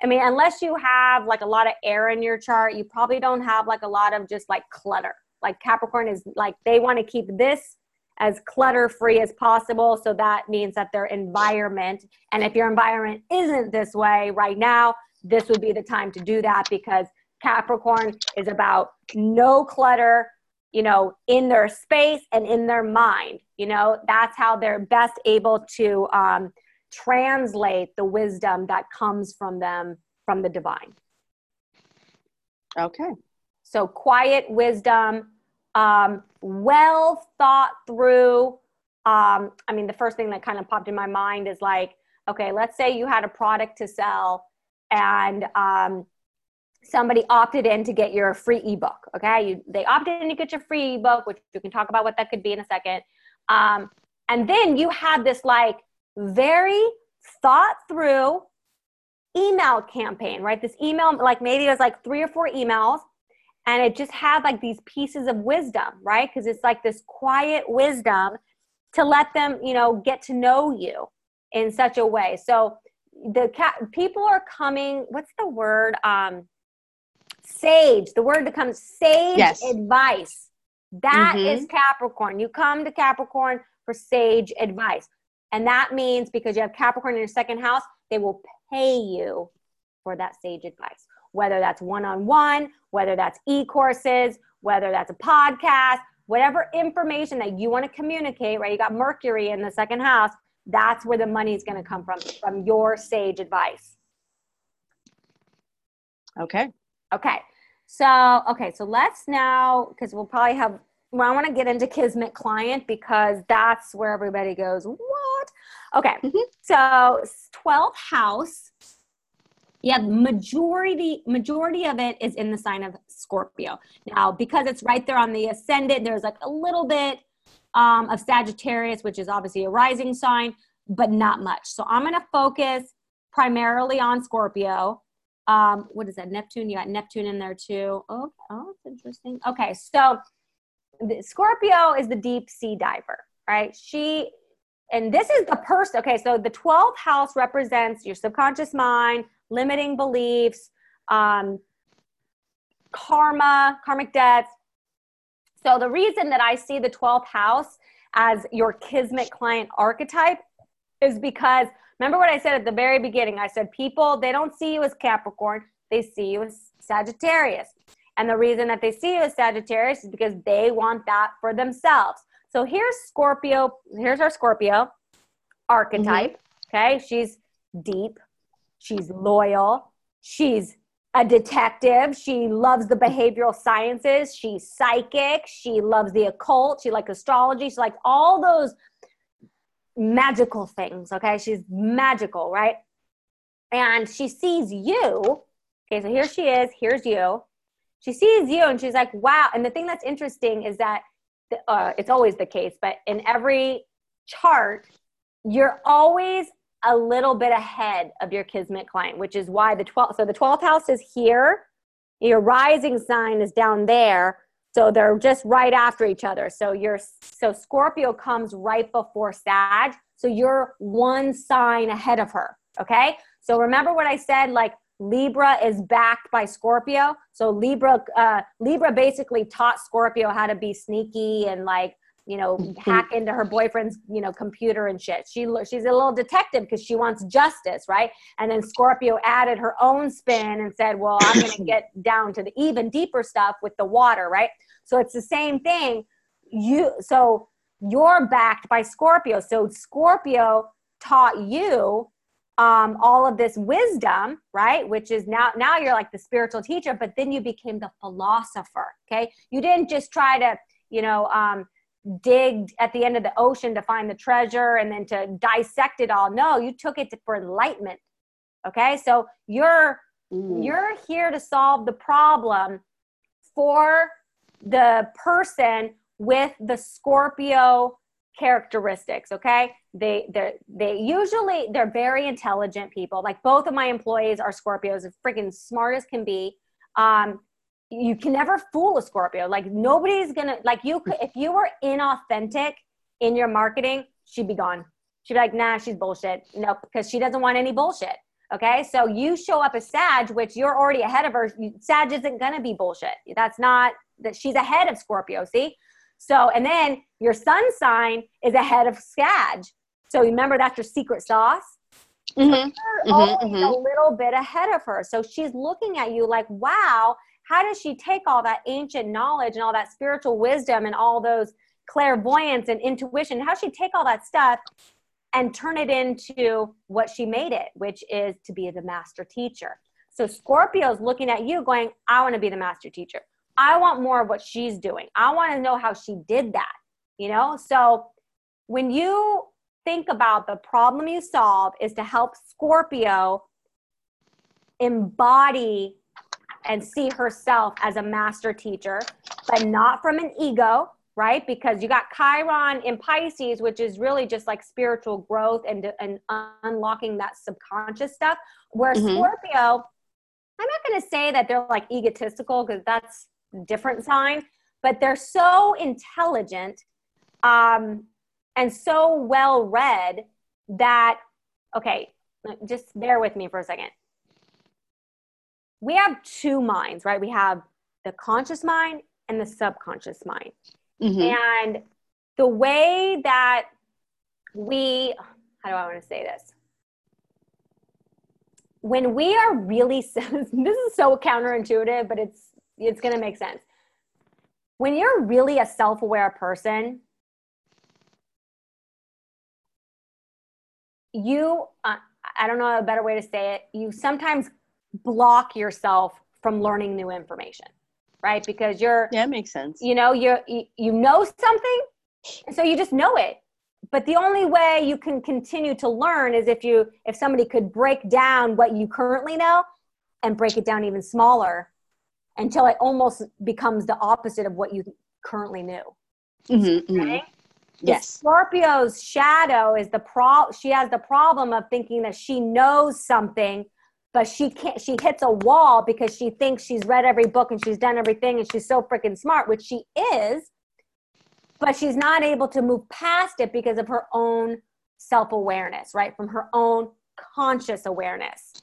I mean, unless you have like a lot of air in your chart, you probably don't have like a lot of just like clutter. Like Capricorn is like they want to keep this as clutter free as possible. So that means that their environment, and if your environment isn't this way right now, this would be the time to do that because Capricorn is about no clutter, you know, in their space and in their mind. You know, that's how they're best able to um, translate the wisdom that comes from them from the divine. Okay. So, quiet wisdom, um, well thought through. Um, I mean, the first thing that kind of popped in my mind is like, okay, let's say you had a product to sell and um, somebody opted in to get your free ebook. Okay, you, they opted in to get your free ebook, which you can talk about what that could be in a second. Um, and then you had this like very thought through email campaign, right? This email, like maybe it was like three or four emails, and it just had like these pieces of wisdom, right? Because it's like this quiet wisdom to let them, you know, get to know you in such a way. So the cat people are coming what's the word? Um sage the word that comes sage Yes. advice. That Mhm. is capricorn. You come to capricorn for sage advice. And that means because you have capricorn in your second house they will pay you for that sage advice. Whether that's one-on-one whether that's e-courses whether that's a podcast whatever information that you want to communicate right? You got mercury in the second house that's where the money is going to come from from your sage advice Okay. Okay. So, okay, so let's now, because we'll probably have, well, I want to get into Kismet client because that's where everybody goes, what? Okay. Mhm. So, 12th house. Yeah, majority majority of it is in the sign of Scorpio. Now, because it's right there on the ascendant, there's like a little bit um, of Sagittarius, which is obviously a rising sign, but not much. So I'm going to focus primarily on Scorpio. Um, what is that? Neptune. You got Neptune in there too. Oh, oh, it's interesting. Okay, so Scorpio is the deep sea diver, right? She, and this is the person. Okay, so the 12th house represents your subconscious mind, limiting beliefs, um, karma, karmic debts. So the reason that I see the 12th house as your kismet client archetype is because remember what I said at the very beginning? I said people, they don't see you as Capricorn, they see you as Sagittarius. And the reason that they see you as Sagittarius is because they want that for themselves. So here's Scorpio, here's our Scorpio archetype. Mm-hmm. Okay, she's deep, she's loyal, she's a detective. She loves the behavioral sciences. She's psychic. She loves the occult. She likes astrology. She likes all those magical things. Okay. She's magical, right? And she sees you. Okay. So here she is. Here's you. She sees you and she's like, wow. And the thing that's interesting is that uh, it's always the case, but in every chart, you're always a little bit ahead of your kismet client, which is why the 12th, so the 12th house is here, your rising sign is down there. So they're just right after each other. So you're, so Scorpio comes right before Sag. So you're one sign ahead of her. Okay. So remember what I said, like Libra is backed by Scorpio. So Libra, uh, Libra basically taught Scorpio how to be sneaky and like you know, hack into her boyfriend's, you know, computer and shit. She she's a little detective because she wants justice, right? And then Scorpio added her own spin and said, "Well, I'm going <coughs> to get down to the even deeper stuff with the water, right?" So it's the same thing. You so you're backed by Scorpio. So Scorpio taught you um, all of this wisdom, right? Which is now now you're like the spiritual teacher, but then you became the philosopher. Okay, you didn't just try to, you know. Um, dig at the end of the ocean to find the treasure and then to dissect it all. No, you took it for enlightenment. Okay, so you're mm. you're here to solve the problem for the person with the Scorpio characteristics okay they they they usually they're very intelligent people like both of my employees are scorpios as freaking smart as can be um you can never fool a Scorpio. Like nobody's gonna like you. Could, if you were inauthentic in your marketing, she'd be gone. She'd be like, nah, she's bullshit. No, because she doesn't want any bullshit. Okay, so you show up as Sag, which you're already ahead of her. Sag isn't gonna be bullshit. That's not that she's ahead of Scorpio. See, so and then your sun sign is ahead of Sag. So remember that's your secret sauce. Mm-hmm. So you're mm-hmm, mm-hmm. a little bit ahead of her. So she's looking at you like, wow, how does she take all that ancient knowledge and all that spiritual wisdom and all those clairvoyance and intuition? How she take all that stuff and turn it into what she made it which is to be the master teacher? So scorpio's looking at you going i want to be the master teacher. I want more of what she's doing. I want to know how she did that you know? So when you think about the problem you solve is to help scorpio embody and see herself as a master teacher, but not from an ego, right? Because you got Chiron in Pisces, which is really just like spiritual growth and, and unlocking that subconscious stuff. Where mm-hmm. Scorpio, I'm not going to say that they're like egotistical because that's different sign, but they're so intelligent um, and so well read that, okay, just bear with me for a second we have two minds, right? We have the conscious mind and the subconscious mind. Mm-hmm. And the way that we, how do I want to say this? When we are really, <laughs> this is so counterintuitive, but it's, it's going to make sense. When you're really a self aware person, you, uh, I don't know a better way to say it, you sometimes block yourself from learning new information, right? Because you're yeah, it makes sense. You know, you're you, you know something, and so you just know it. But the only way you can continue to learn is if you if somebody could break down what you currently know and break it down even smaller until it almost becomes the opposite of what you currently knew. Mm-hmm, mm-hmm. Yes. Scorpio's shadow is the pro she has the problem of thinking that she knows something but she can't she hits a wall because she thinks she's read every book and she's done everything and she's so freaking smart which she is but she's not able to move past it because of her own self-awareness right? From her own conscious awareness.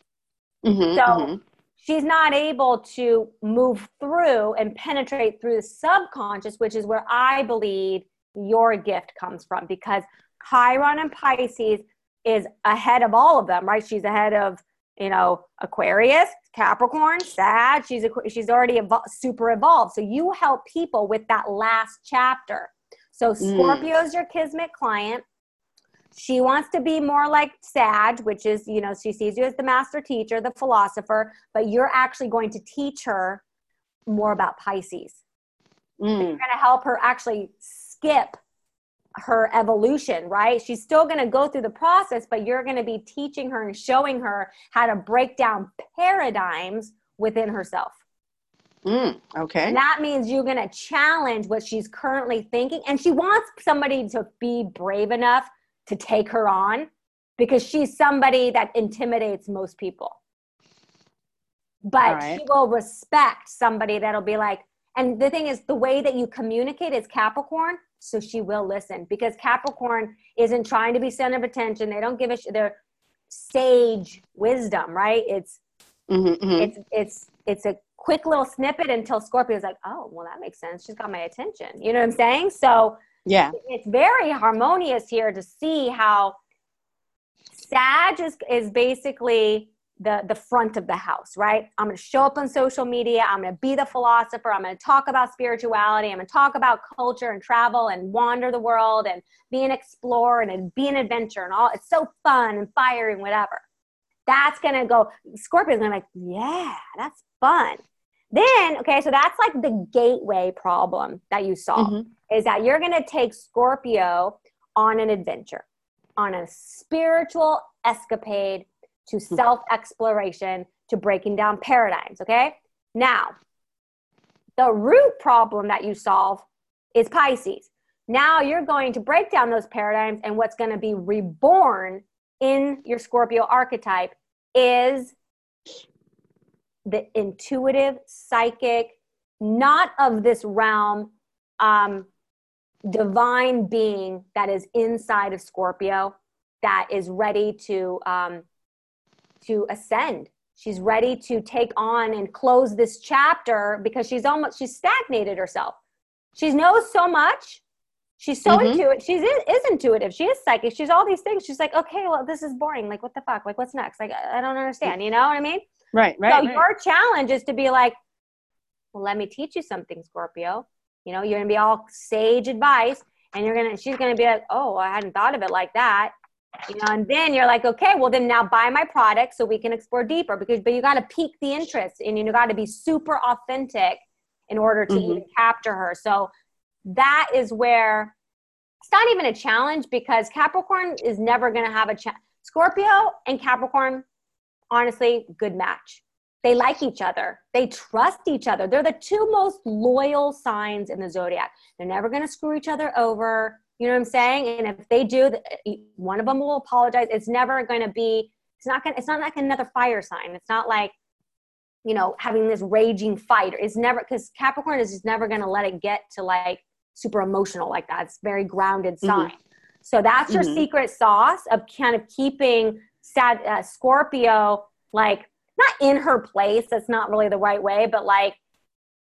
Mm-hmm, so mm-hmm. she's not able to move through and penetrate through the subconscious which is where i believe your gift comes from because chiron and pisces is ahead of all of them right? She's ahead of you know, Aquarius, Capricorn, Sag. She's a, she's already super evolved. So you help people with that last chapter. So mm. Scorpio's mm. your kismet client. She wants to be more like Sag, which is, you know, she sees you as the master teacher, the philosopher, but you're actually going to teach her more about Pisces. Mm. You're going to help her actually skip her evolution, right? She's still going to go through the process, but you're going to be teaching her and showing her how to break down paradigms within herself. Mm, okay. And that means you're going to challenge what she's currently thinking. And she wants somebody to be brave enough to take her on because she's somebody that intimidates most people. But right. she will respect somebody that'll be like, and the thing is, the way that you communicate is Capricorn so she will listen because Capricorn isn't trying to be center of attention. They don't give a sh- their sage wisdom, right? It's mm-hmm, mm-hmm. it's it's it's a quick little snippet until Scorpio's like, oh, well, that makes sense. She's got my attention. You know what I'm saying? So yeah, it's very harmonious here to see how Sag is is basically the the front of the house right? I'm going to show up on social media i'm going to be the philosopher i'm going to talk about spirituality i'm going to talk about culture and travel and wander the world and be an explorer and be an adventure and all it's so fun and fiery and whatever. That's going to go scorpion's going to be like yeah that's fun. Then okay so that's like the gateway problem that you solve mm-hmm. is that you're going to take scorpio on an adventure on a spiritual escapade to hmm. self exploration to breaking down paradigms. Okay. Now, the root problem that you solve is Pisces. Now you're going to break down those paradigms, and what's going to be reborn in your Scorpio archetype is the intuitive, psychic, not of this realm, um, divine being that is inside of Scorpio that is ready to um, to ascend. She's ready to take on and close this chapter because she's almost she's stagnated herself. She knows so much. She's so mm-hmm. intuitive. She's is intuitive. She is psychic. She's all these things. She's like okay well this is boring. Like what the fuck? Like what's next? Like i don't understand. You know what i mean? Right right so right. your challenge is to be like well let me teach you something scorpio. You know you're gonna be all sage advice and you're gonna she's gonna be like oh i hadn't thought of it like that and then you're like okay well then now buy my product so we can explore deeper because but you got to pique the interest and you got to be super authentic in order to mm-hmm. even capture her. So that is where it's not even a challenge because capricorn is never going to have a challenge scorpio and capricorn honestly good match. They like each other. They trust each other. They're the two most loyal signs in the zodiac. They're never going to screw each other over you know what I'm saying? And if they do, one of them will apologize. It's never going to be. It's not going. It's not like another fire sign. It's not like, you know, having this raging fight. It's never because Capricorn is just never going to let it get to like super emotional like that. It's very grounded mm-hmm. sign. Mm-hmm. So that's your mm-hmm. secret sauce of kind of keeping sad uh, Scorpio like not in her place. That's not really the right way, but like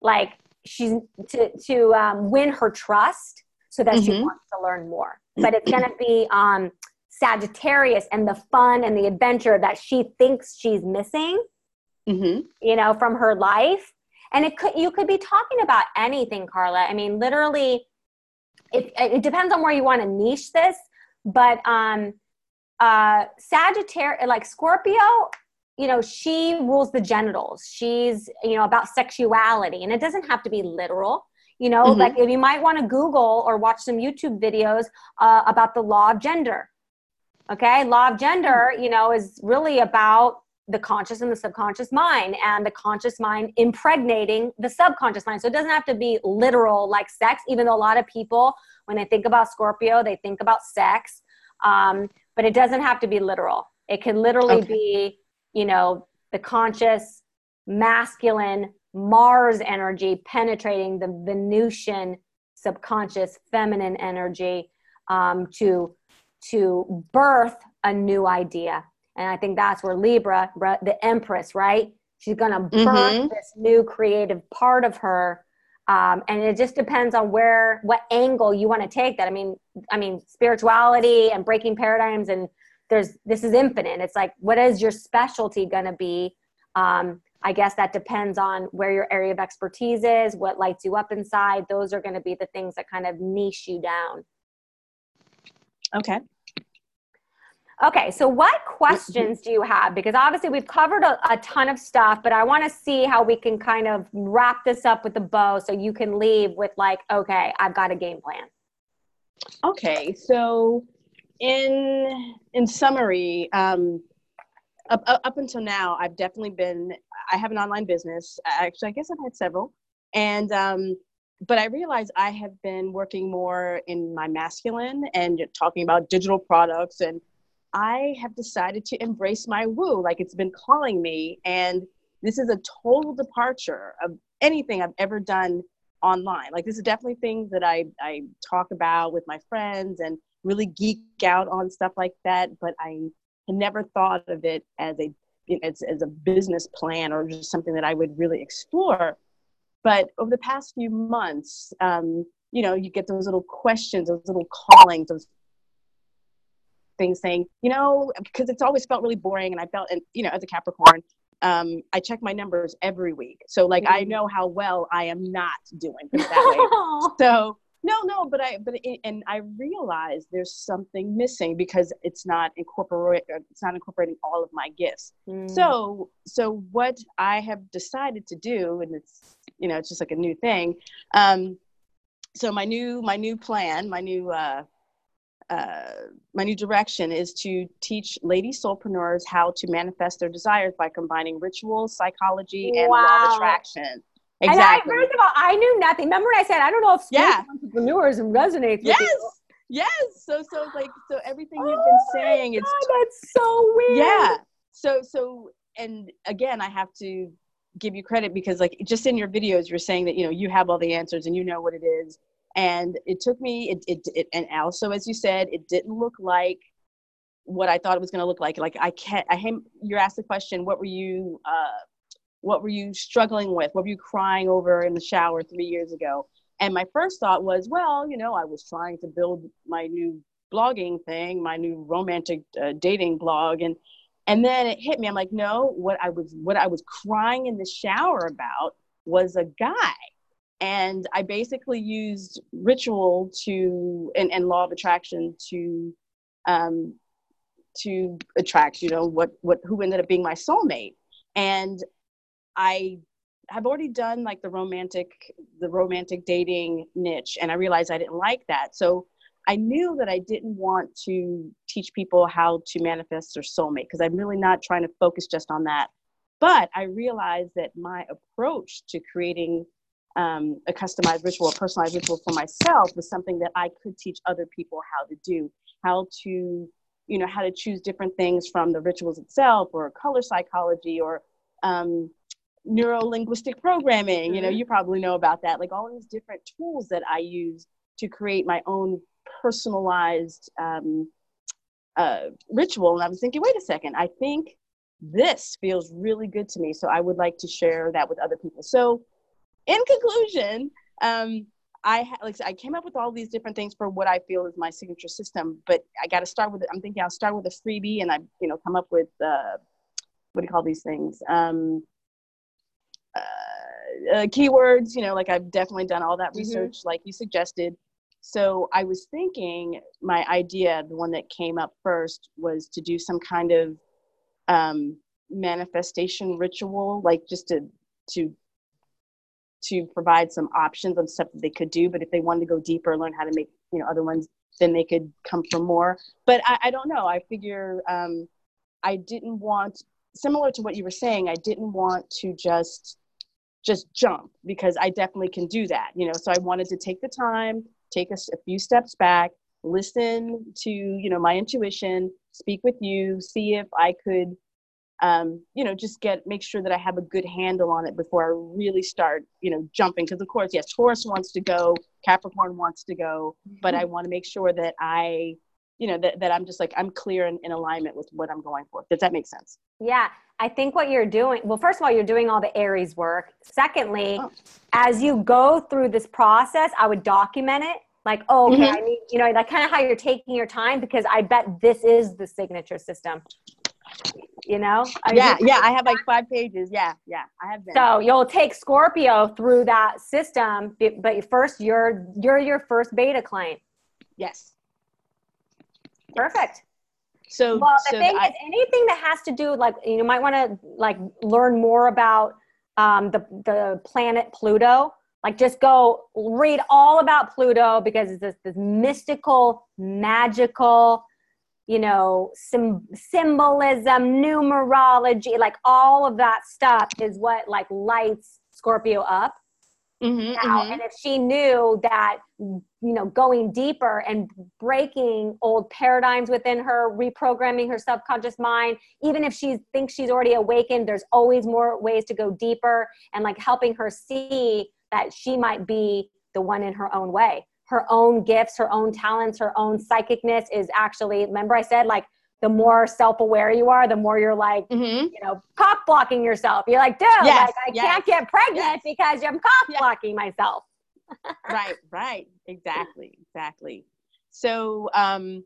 like she's to to um, win her trust so that mm-hmm. she wants to learn more. But it's going to be um, Sagittarius and the fun and the adventure that she thinks she's missing, mm-hmm. you know, from her life. And it could you could be talking about anything, Carla. I mean, literally, it, it depends on where you want to niche this. But um, uh, Sagittarius, like Scorpio, you know, she rules the genitals. She's, you know, about sexuality. And it doesn't have to be literal. You know, mm-hmm. like if you might want to Google or watch some YouTube videos uh, about the law of gender. Okay. Law of gender, you know, is really about the conscious and the subconscious mind and the conscious mind impregnating the subconscious mind. So it doesn't have to be literal like sex, even though a lot of people, when they think about Scorpio, they think about sex. Um, but it doesn't have to be literal. It can literally okay. be, you know, the conscious masculine Mars energy penetrating the Venusian subconscious feminine energy um, to to birth a new idea and I think that's where Libra, the Empress, right? She's going to birth mm-hmm. this new creative part of her. Um, and it just depends on where, what angle you want to take that. I mean, I mean, spirituality and breaking paradigms, and there's this is infinite. It's like, what is your specialty going to be? Um, I guess that depends on where your area of expertise is, what lights you up inside. Those are going to be the things that kind of niche you down. Okay. Okay, so what questions do you have? Because obviously we've covered a, a ton of stuff, but I want to see how we can kind of wrap this up with a bow so you can leave with, like, okay, I've got a game plan. Okay, so in in summary, um, up, up until now, I've definitely been. I have an online business. Actually, I guess I've had several, and um, but I realized I have been working more in my masculine and talking about digital products and I have decided to embrace my woo, like it's been calling me. And this is a total departure of anything I've ever done online. Like this is definitely things that I, I talk about with my friends and really geek out on stuff like that. But I never thought of it as a as, as a business plan or just something that I would really explore. But over the past few months, um, you know, you get those little questions, those little callings, those things saying, you know, because it's always felt really boring. And I felt, and you know, as a Capricorn, um, I check my numbers every week. So like, mm-hmm. I know how well I am not doing that way. <laughs> so no, no, but I, but it, and I realize there's something missing because it's not incorporate, it's not incorporating all of my gifts. Mm. So, so what I have decided to do, and it's, you know, it's just like a new thing. Um, so my new, my new plan, my new, uh, uh, my new direction is to teach lady soulpreneurs how to manifest their desires by combining rituals, psychology, and wow. law of attraction. Exactly. And I, first of all, I knew nothing. Remember when I said I don't know if yeah. entrepreneurs resonates yes. with you. Yes. Yes. So so like so everything you've been oh saying God, it's that's so weird. Yeah. So so and again I have to give you credit because like just in your videos you're saying that you know you have all the answers and you know what it is and it took me it, it, it and also as you said it didn't look like what i thought it was going to look like like i can't i hate you're asked the question what were you uh what were you struggling with? What were you crying over in the shower three years ago? And my first thought was well you know i was trying to build my new blogging thing my new romantic uh, dating blog. And and then it hit me. I'm like no what i was what i was crying in the shower about was a guy. And i basically used ritual to and, and law of attraction to um to attract you know what what who ended up being my soulmate. And i have already done like the romantic the romantic dating niche and i realized i didn't like that. So i knew that i didn't want to teach people how to manifest their soulmate because i'm really not trying to focus just on that. But i realized that my approach to creating um, a customized ritual, a personalized ritual for myself was something that I could teach other people how to do, how to, you know, how to choose different things from the rituals itself or color psychology or um, neuro linguistic programming. You know, mm-hmm. you probably know about that. Like all these different tools that I use to create my own personalized um, uh, ritual. And I was thinking, wait a second, I think this feels really good to me. So I would like to share that with other people. So in conclusion, um, I ha- like I came up with all these different things for what I feel is my signature system, but I got to start with. I'm thinking I'll start with a freebie, and I, you know, come up with uh, what do you call these things? Um, uh, keywords. You know, like I've definitely done all that mm-hmm. research, mm-hmm. like you suggested. So I was thinking my idea, the one that came up first, was to do some kind of um, manifestation ritual, like just to to to provide some options on stuff that they could do. But if they wanted to go deeper, learn how to make you know other ones, then they could come for more. But I, I don't know. I figure um, I didn't want similar to what you were saying. I didn't want to just just jump because I definitely can do that. You know, so I wanted to take the time, take a, a few steps back, listen to you know my intuition, speak with you, see if I could um, you know, just get make sure that I have a good handle on it before I really start, you know, jumping. Because of course, yes, Taurus wants to go, Capricorn wants to go, but I want to make sure that I, you know, that, that I'm just like I'm clear and in alignment with what I'm going for. Does that make sense? Yeah, I think what you're doing. Well, first of all, you're doing all the Aries work. Secondly, oh. as you go through this process, I would document it. Like, oh, okay, mm-hmm. I need, you know, like kind of how you're taking your time because I bet this is the signature system you know I yeah yeah i have like five pages yeah yeah i have been. so you'll take scorpio through that system but first you're you're your first beta client yes perfect so well the so thing I, is anything that has to do like you might want to like learn more about um, the the planet pluto like just go read all about pluto because it's this, this mystical magical you know, sim- symbolism, numerology, like all of that stuff is what like lights Scorpio up. Mm-hmm, now, mm-hmm. and if she knew that, you know, going deeper and breaking old paradigms within her, reprogramming her subconscious mind, even if she thinks she's already awakened, there's always more ways to go deeper and like helping her see that she might be the one in her own way her own gifts, her own talents, her own psychicness is actually, remember I said like the more self-aware you are, the more you're like, mm-hmm. you know, cock blocking yourself. You're like, dude, yes, like I yes. can't get pregnant yes. because I'm cock blocking myself. <laughs> right, right. Exactly, exactly. So um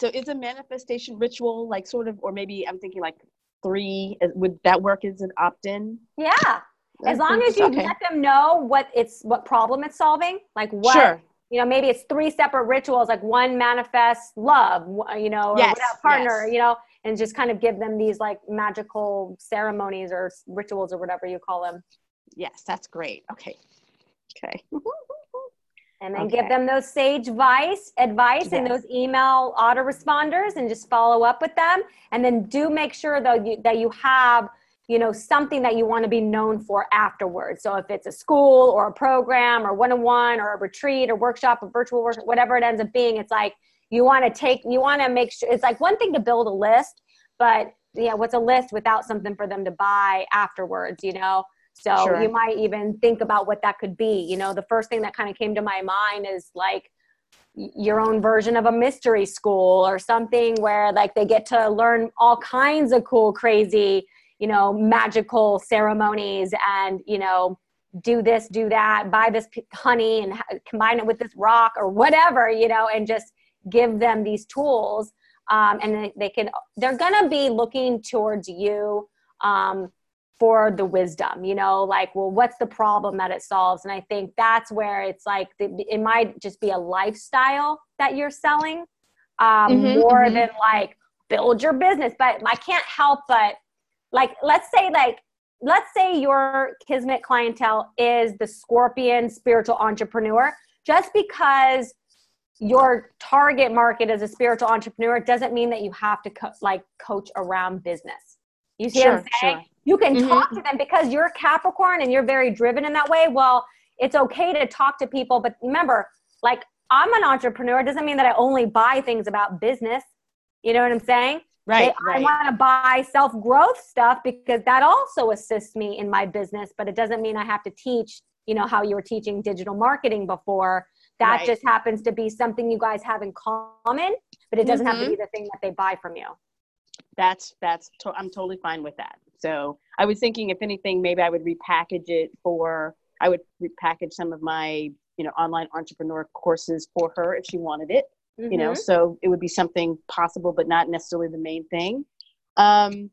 so is a manifestation ritual like sort of or maybe I'm thinking like three would that work as an opt-in? Yeah. As long as you okay. let them know what it's what problem it's solving, like what sure you know maybe it's three separate rituals like one manifests love you know yes, without partner yes. you know and just kind of give them these like magical ceremonies or rituals or whatever you call them yes that's great okay okay <laughs> and then okay. give them those sage advice advice yes. and those email autoresponders and just follow up with them and then do make sure though you, that you have you know something that you want to be known for afterwards. So if it's a school or a program or one-on-one or a retreat or workshop or virtual workshop whatever it ends up being it's like you want to take you want to make sure it's like one thing to build a list but yeah what's a list without something for them to buy afterwards you know? So sure. you might even think about what that could be you know? The first thing that kind of came to my mind is like your own version of a mystery school or something where like they get to learn all kinds of cool crazy you know, magical ceremonies and, you know, do this, do that, buy this honey and combine it with this rock or whatever, you know, and just give them these tools. Um, and they, they can, they're to be looking towards you um, for the wisdom, you know, like, well, what's the problem that it solves? And I think that's where it's like, it might just be a lifestyle that you're selling um, mm-hmm, more mm-hmm. than like build your business. But I can't help but like let's say like let's say your kismet clientele is the scorpion spiritual entrepreneur. Just because your target market as a spiritual entrepreneur doesn't mean that you have to co- like coach around business. You see sure, what i'm saying? sure. you can mm-hmm. talk to them because you're capricorn and you're very driven in that way. Well it's okay to talk to people but remember like i'm an entrepreneur. It doesn't mean that i only buy things about business. You know what i'm saying Right. They, right. I want to buy self growth stuff because that also assists me in my business, but it doesn't mean I have to teach, you know, how you were teaching digital marketing before. That right. just happens to be something you guys have in common, but it doesn't mm-hmm. have to be mm-hmm. the thing that they buy from you. That's, that's, to- I'm totally fine with that. So I was thinking, if anything, maybe I would repackage it for, I would repackage some of my, you know, online entrepreneur courses for her if she wanted it mm-hmm. you know mm-hmm. so it would be something possible but not necessarily the main thing um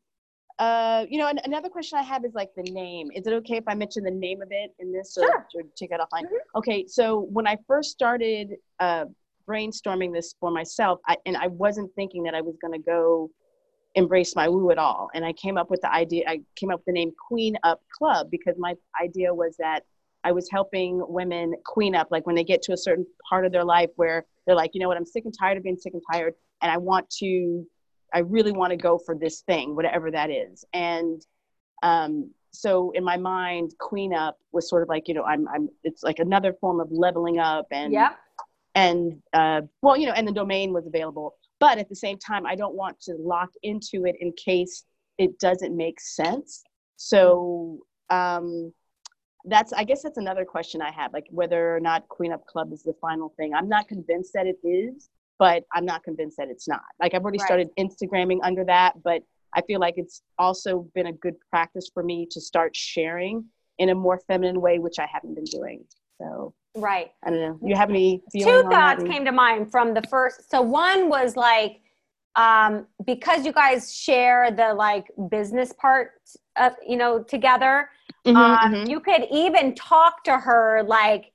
uh, you know, and another question I have is like the name. Is it okay if I mention the name of it in this? Sure. Or, or take it offline. Mm-hmm. Okay, so when I first started uh, brainstorming this for myself, I, and I wasn't thinking that I was going to go embrace my woo at all. And I came up with the idea, I came up with the name Queen Up Club because my idea was that I was helping women queen up, like when they get to a certain part of their life where they're like, you know what, I'm sick and tired of being sick and tired, and I want to, I really want to go for this thing, whatever that is. And um, so in my mind, queen up was sort of like, you know, I'm, I'm, it's like another form of leveling up, and yeah, and uh, well, you know, and the domain was available, but at the same time, I don't want to lock into it in case it doesn't make sense. So um, that's i guess that's another question i have like whether or not queen up club is the final thing. I'm not convinced that it is but i'm not convinced that it's not. Like i've already right. started instagramming under that but i feel like it's also been a good practice for me to start sharing in a more feminine way which i haven't been doing. So right. I don't know. You have any two thoughts came to mind from the first so one was like um, because you guys share the like business part of you know together mm-hmm, um, mm-hmm. you could even talk to her like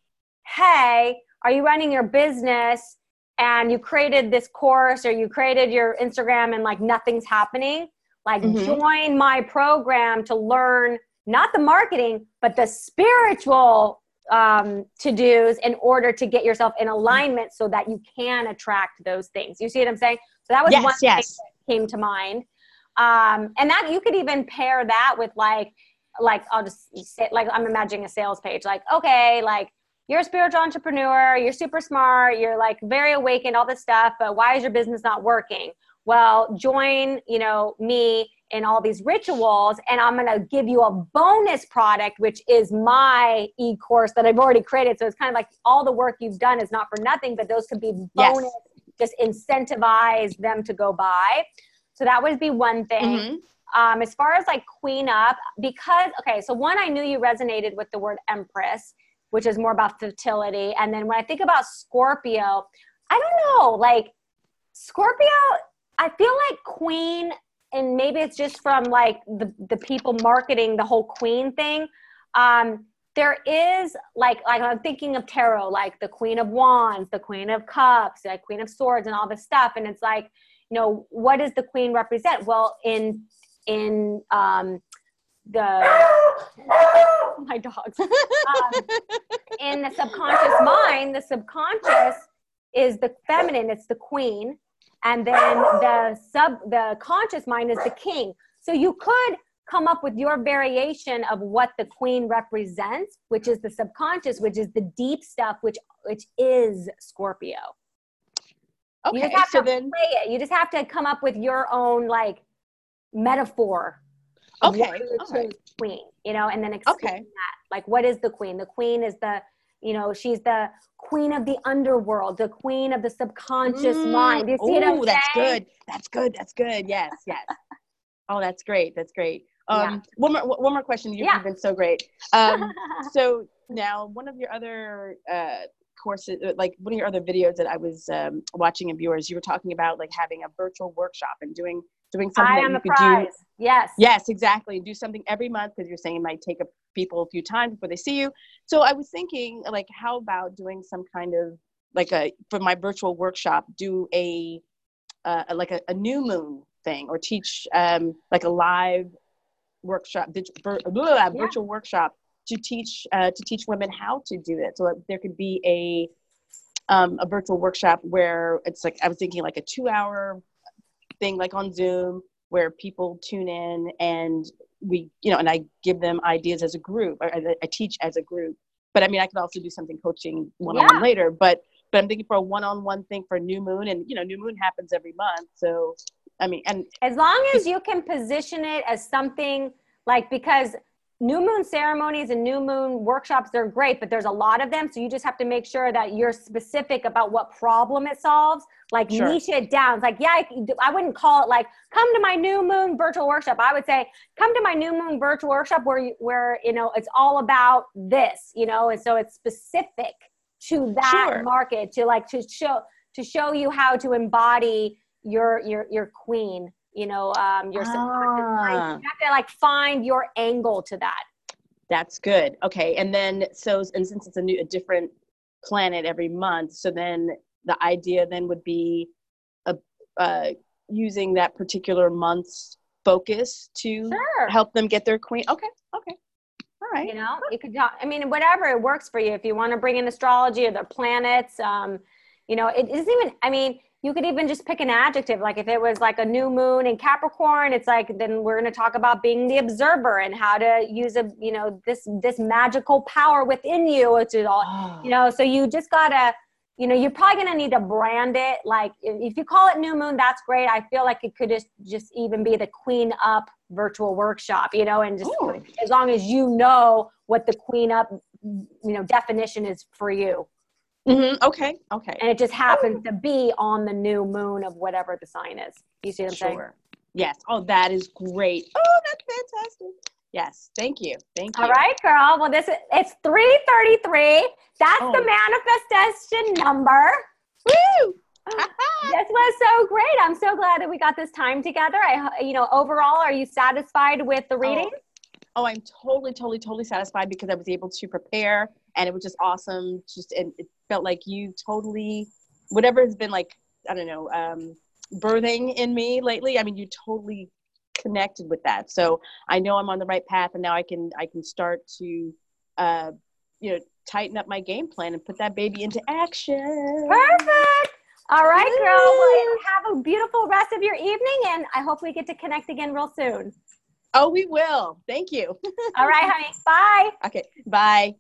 hey are you running your business and you created this course or you created your instagram and like nothing's happening like mm-hmm. join my program to learn not the marketing but the spiritual um, to do's in order to get yourself in alignment so that you can attract those things you see what i'm saying so that was yes, one yes. thing that came to mind. Um, and that you could even pair that with like, like I'll just say, like I'm imagining a sales page. Like, okay, like you're a spiritual entrepreneur, you're super smart, you're like very awakened, all this stuff, but why is your business not working? Well, join, you know, me in all these rituals and I'm going to give you a bonus product which is my e-course that I've already created. So it's kind of like all the work you've done is not for nothing, but those could be bonus yes just incentivize them to go buy. So that would be one thing. Mm-hmm. Um, as far as like queen up, because, okay, so one, I knew you resonated with the word empress, which is more about fertility. And then when I think about Scorpio, I don't know, like Scorpio, I feel like queen, and maybe it's just from like the, the people marketing the whole queen thing. Um, there is like like I'm thinking of tarot, like the Queen of Wands, the Queen of Cups, like Queen of Swords, and all this stuff. And it's like, you know, what does the Queen represent? Well, in in um, the <gasps> my dogs <laughs> um, in the subconscious mind, the subconscious is the feminine. It's the Queen, and then the sub the conscious mind is the King. So you could come up with your variation of what the queen represents, which is the subconscious, which is the deep stuff, which which is Scorpio. Okay, you just have so to then play it. You just have to come up with your own like metaphor. Okay, right. queen, you know, and then explain okay. that. Like, what is the queen? The queen is the, you know, she's the queen of the underworld, the queen of the subconscious mm. mind. You see Ooh, what that's good. That's good. That's good. Yes, yes. <laughs> oh, that's great. That's great. Um, yeah. One more, one more question. You've yeah. been so great. Um, <laughs> so now, one of your other uh, courses, uh, like one of your other videos that I was um, watching of yours, you were talking about like having a virtual workshop and doing doing something I that you could prize. do. Yes. Yes, exactly. Do something every month because you're saying it might take a, people a few times before they see you. So I was thinking, like, how about doing some kind of like a for my virtual workshop, do a uh, like a, a new moon thing or teach um, like a live workshop, virtual, yeah. virtual workshop to teach uh, to teach women how to do it. So there could be a um, a virtual workshop where it's like I was thinking like a two hour thing like on Zoom where people tune in and we you know and I give them ideas as a group. I, I teach as a group, but I mean I could also do something coaching one on one later. But but I'm thinking for a one on one thing for new moon and you know new moon happens every month, so I mean, and as long as you can position it as something like because new moon ceremonies and new moon workshops they're great but there's a lot of them so you just have to make sure that you're specific about what problem it solves like sure. niche it down it's like yeah I, I, wouldn't call it like come to my new moon virtual workshop i would say come to my new moon virtual workshop where you, where you know it's all about this you know and so it's specific to that sure. market to like to show to show you how to embody your your your queen you know um your ah. you have to like find your angle to that that's good okay and then so and since it's a new a different planet every month so then the idea then would be a uh using that particular month's focus to Sure. help them get their queen. Okay, okay, all right. You know, you could, I mean, whatever it works for you. If you want to bring in astrology or the planets, um, you know, it isn't even, I mean, you could even just pick an adjective. Like if it was like a new moon in Capricorn, it's like, then we're going to talk about being the observer and how to use a, you know, this, this magical power within you, which is all, <gasps> you know, so you just gotta, you know, you're probably gonna need to brand it. Like if, if you call it new moon, that's great. I feel like it could just just even be the queen up virtual workshop, you know, and just Ooh. as long as you know what the queen up, you know, definition is for you, hmm Okay, okay. and it just happens to be on the new moon of whatever the sign is. You see what I'm saying? Sure. Yes. Oh, that is great. Oh, that's fantastic. Yes. Thank you. Thank you. All right, girl. Well, this is it's 333. That's Oh. the manifestation number. Woo! <laughs> This was so great. I'm so glad that we got this time together. I, you know, overall, are you satisfied with the reading? oh, I'm totally, totally, totally satisfied because I was able to prepare and it was just awesome. Just and it felt like you totally, whatever has been like, I don't know, um, birthing in me lately. I mean, you totally connected with that. So I know I'm on the right path, and now I can I can start to, uh, you know, tighten up my game plan and put that baby into action. Perfect. All right, girl. Well, have a beautiful rest of your evening, and I hope we get to connect again real soon. Oh, we will. Thank you. All right, honey. Bye. <laughs> Okay. Bye.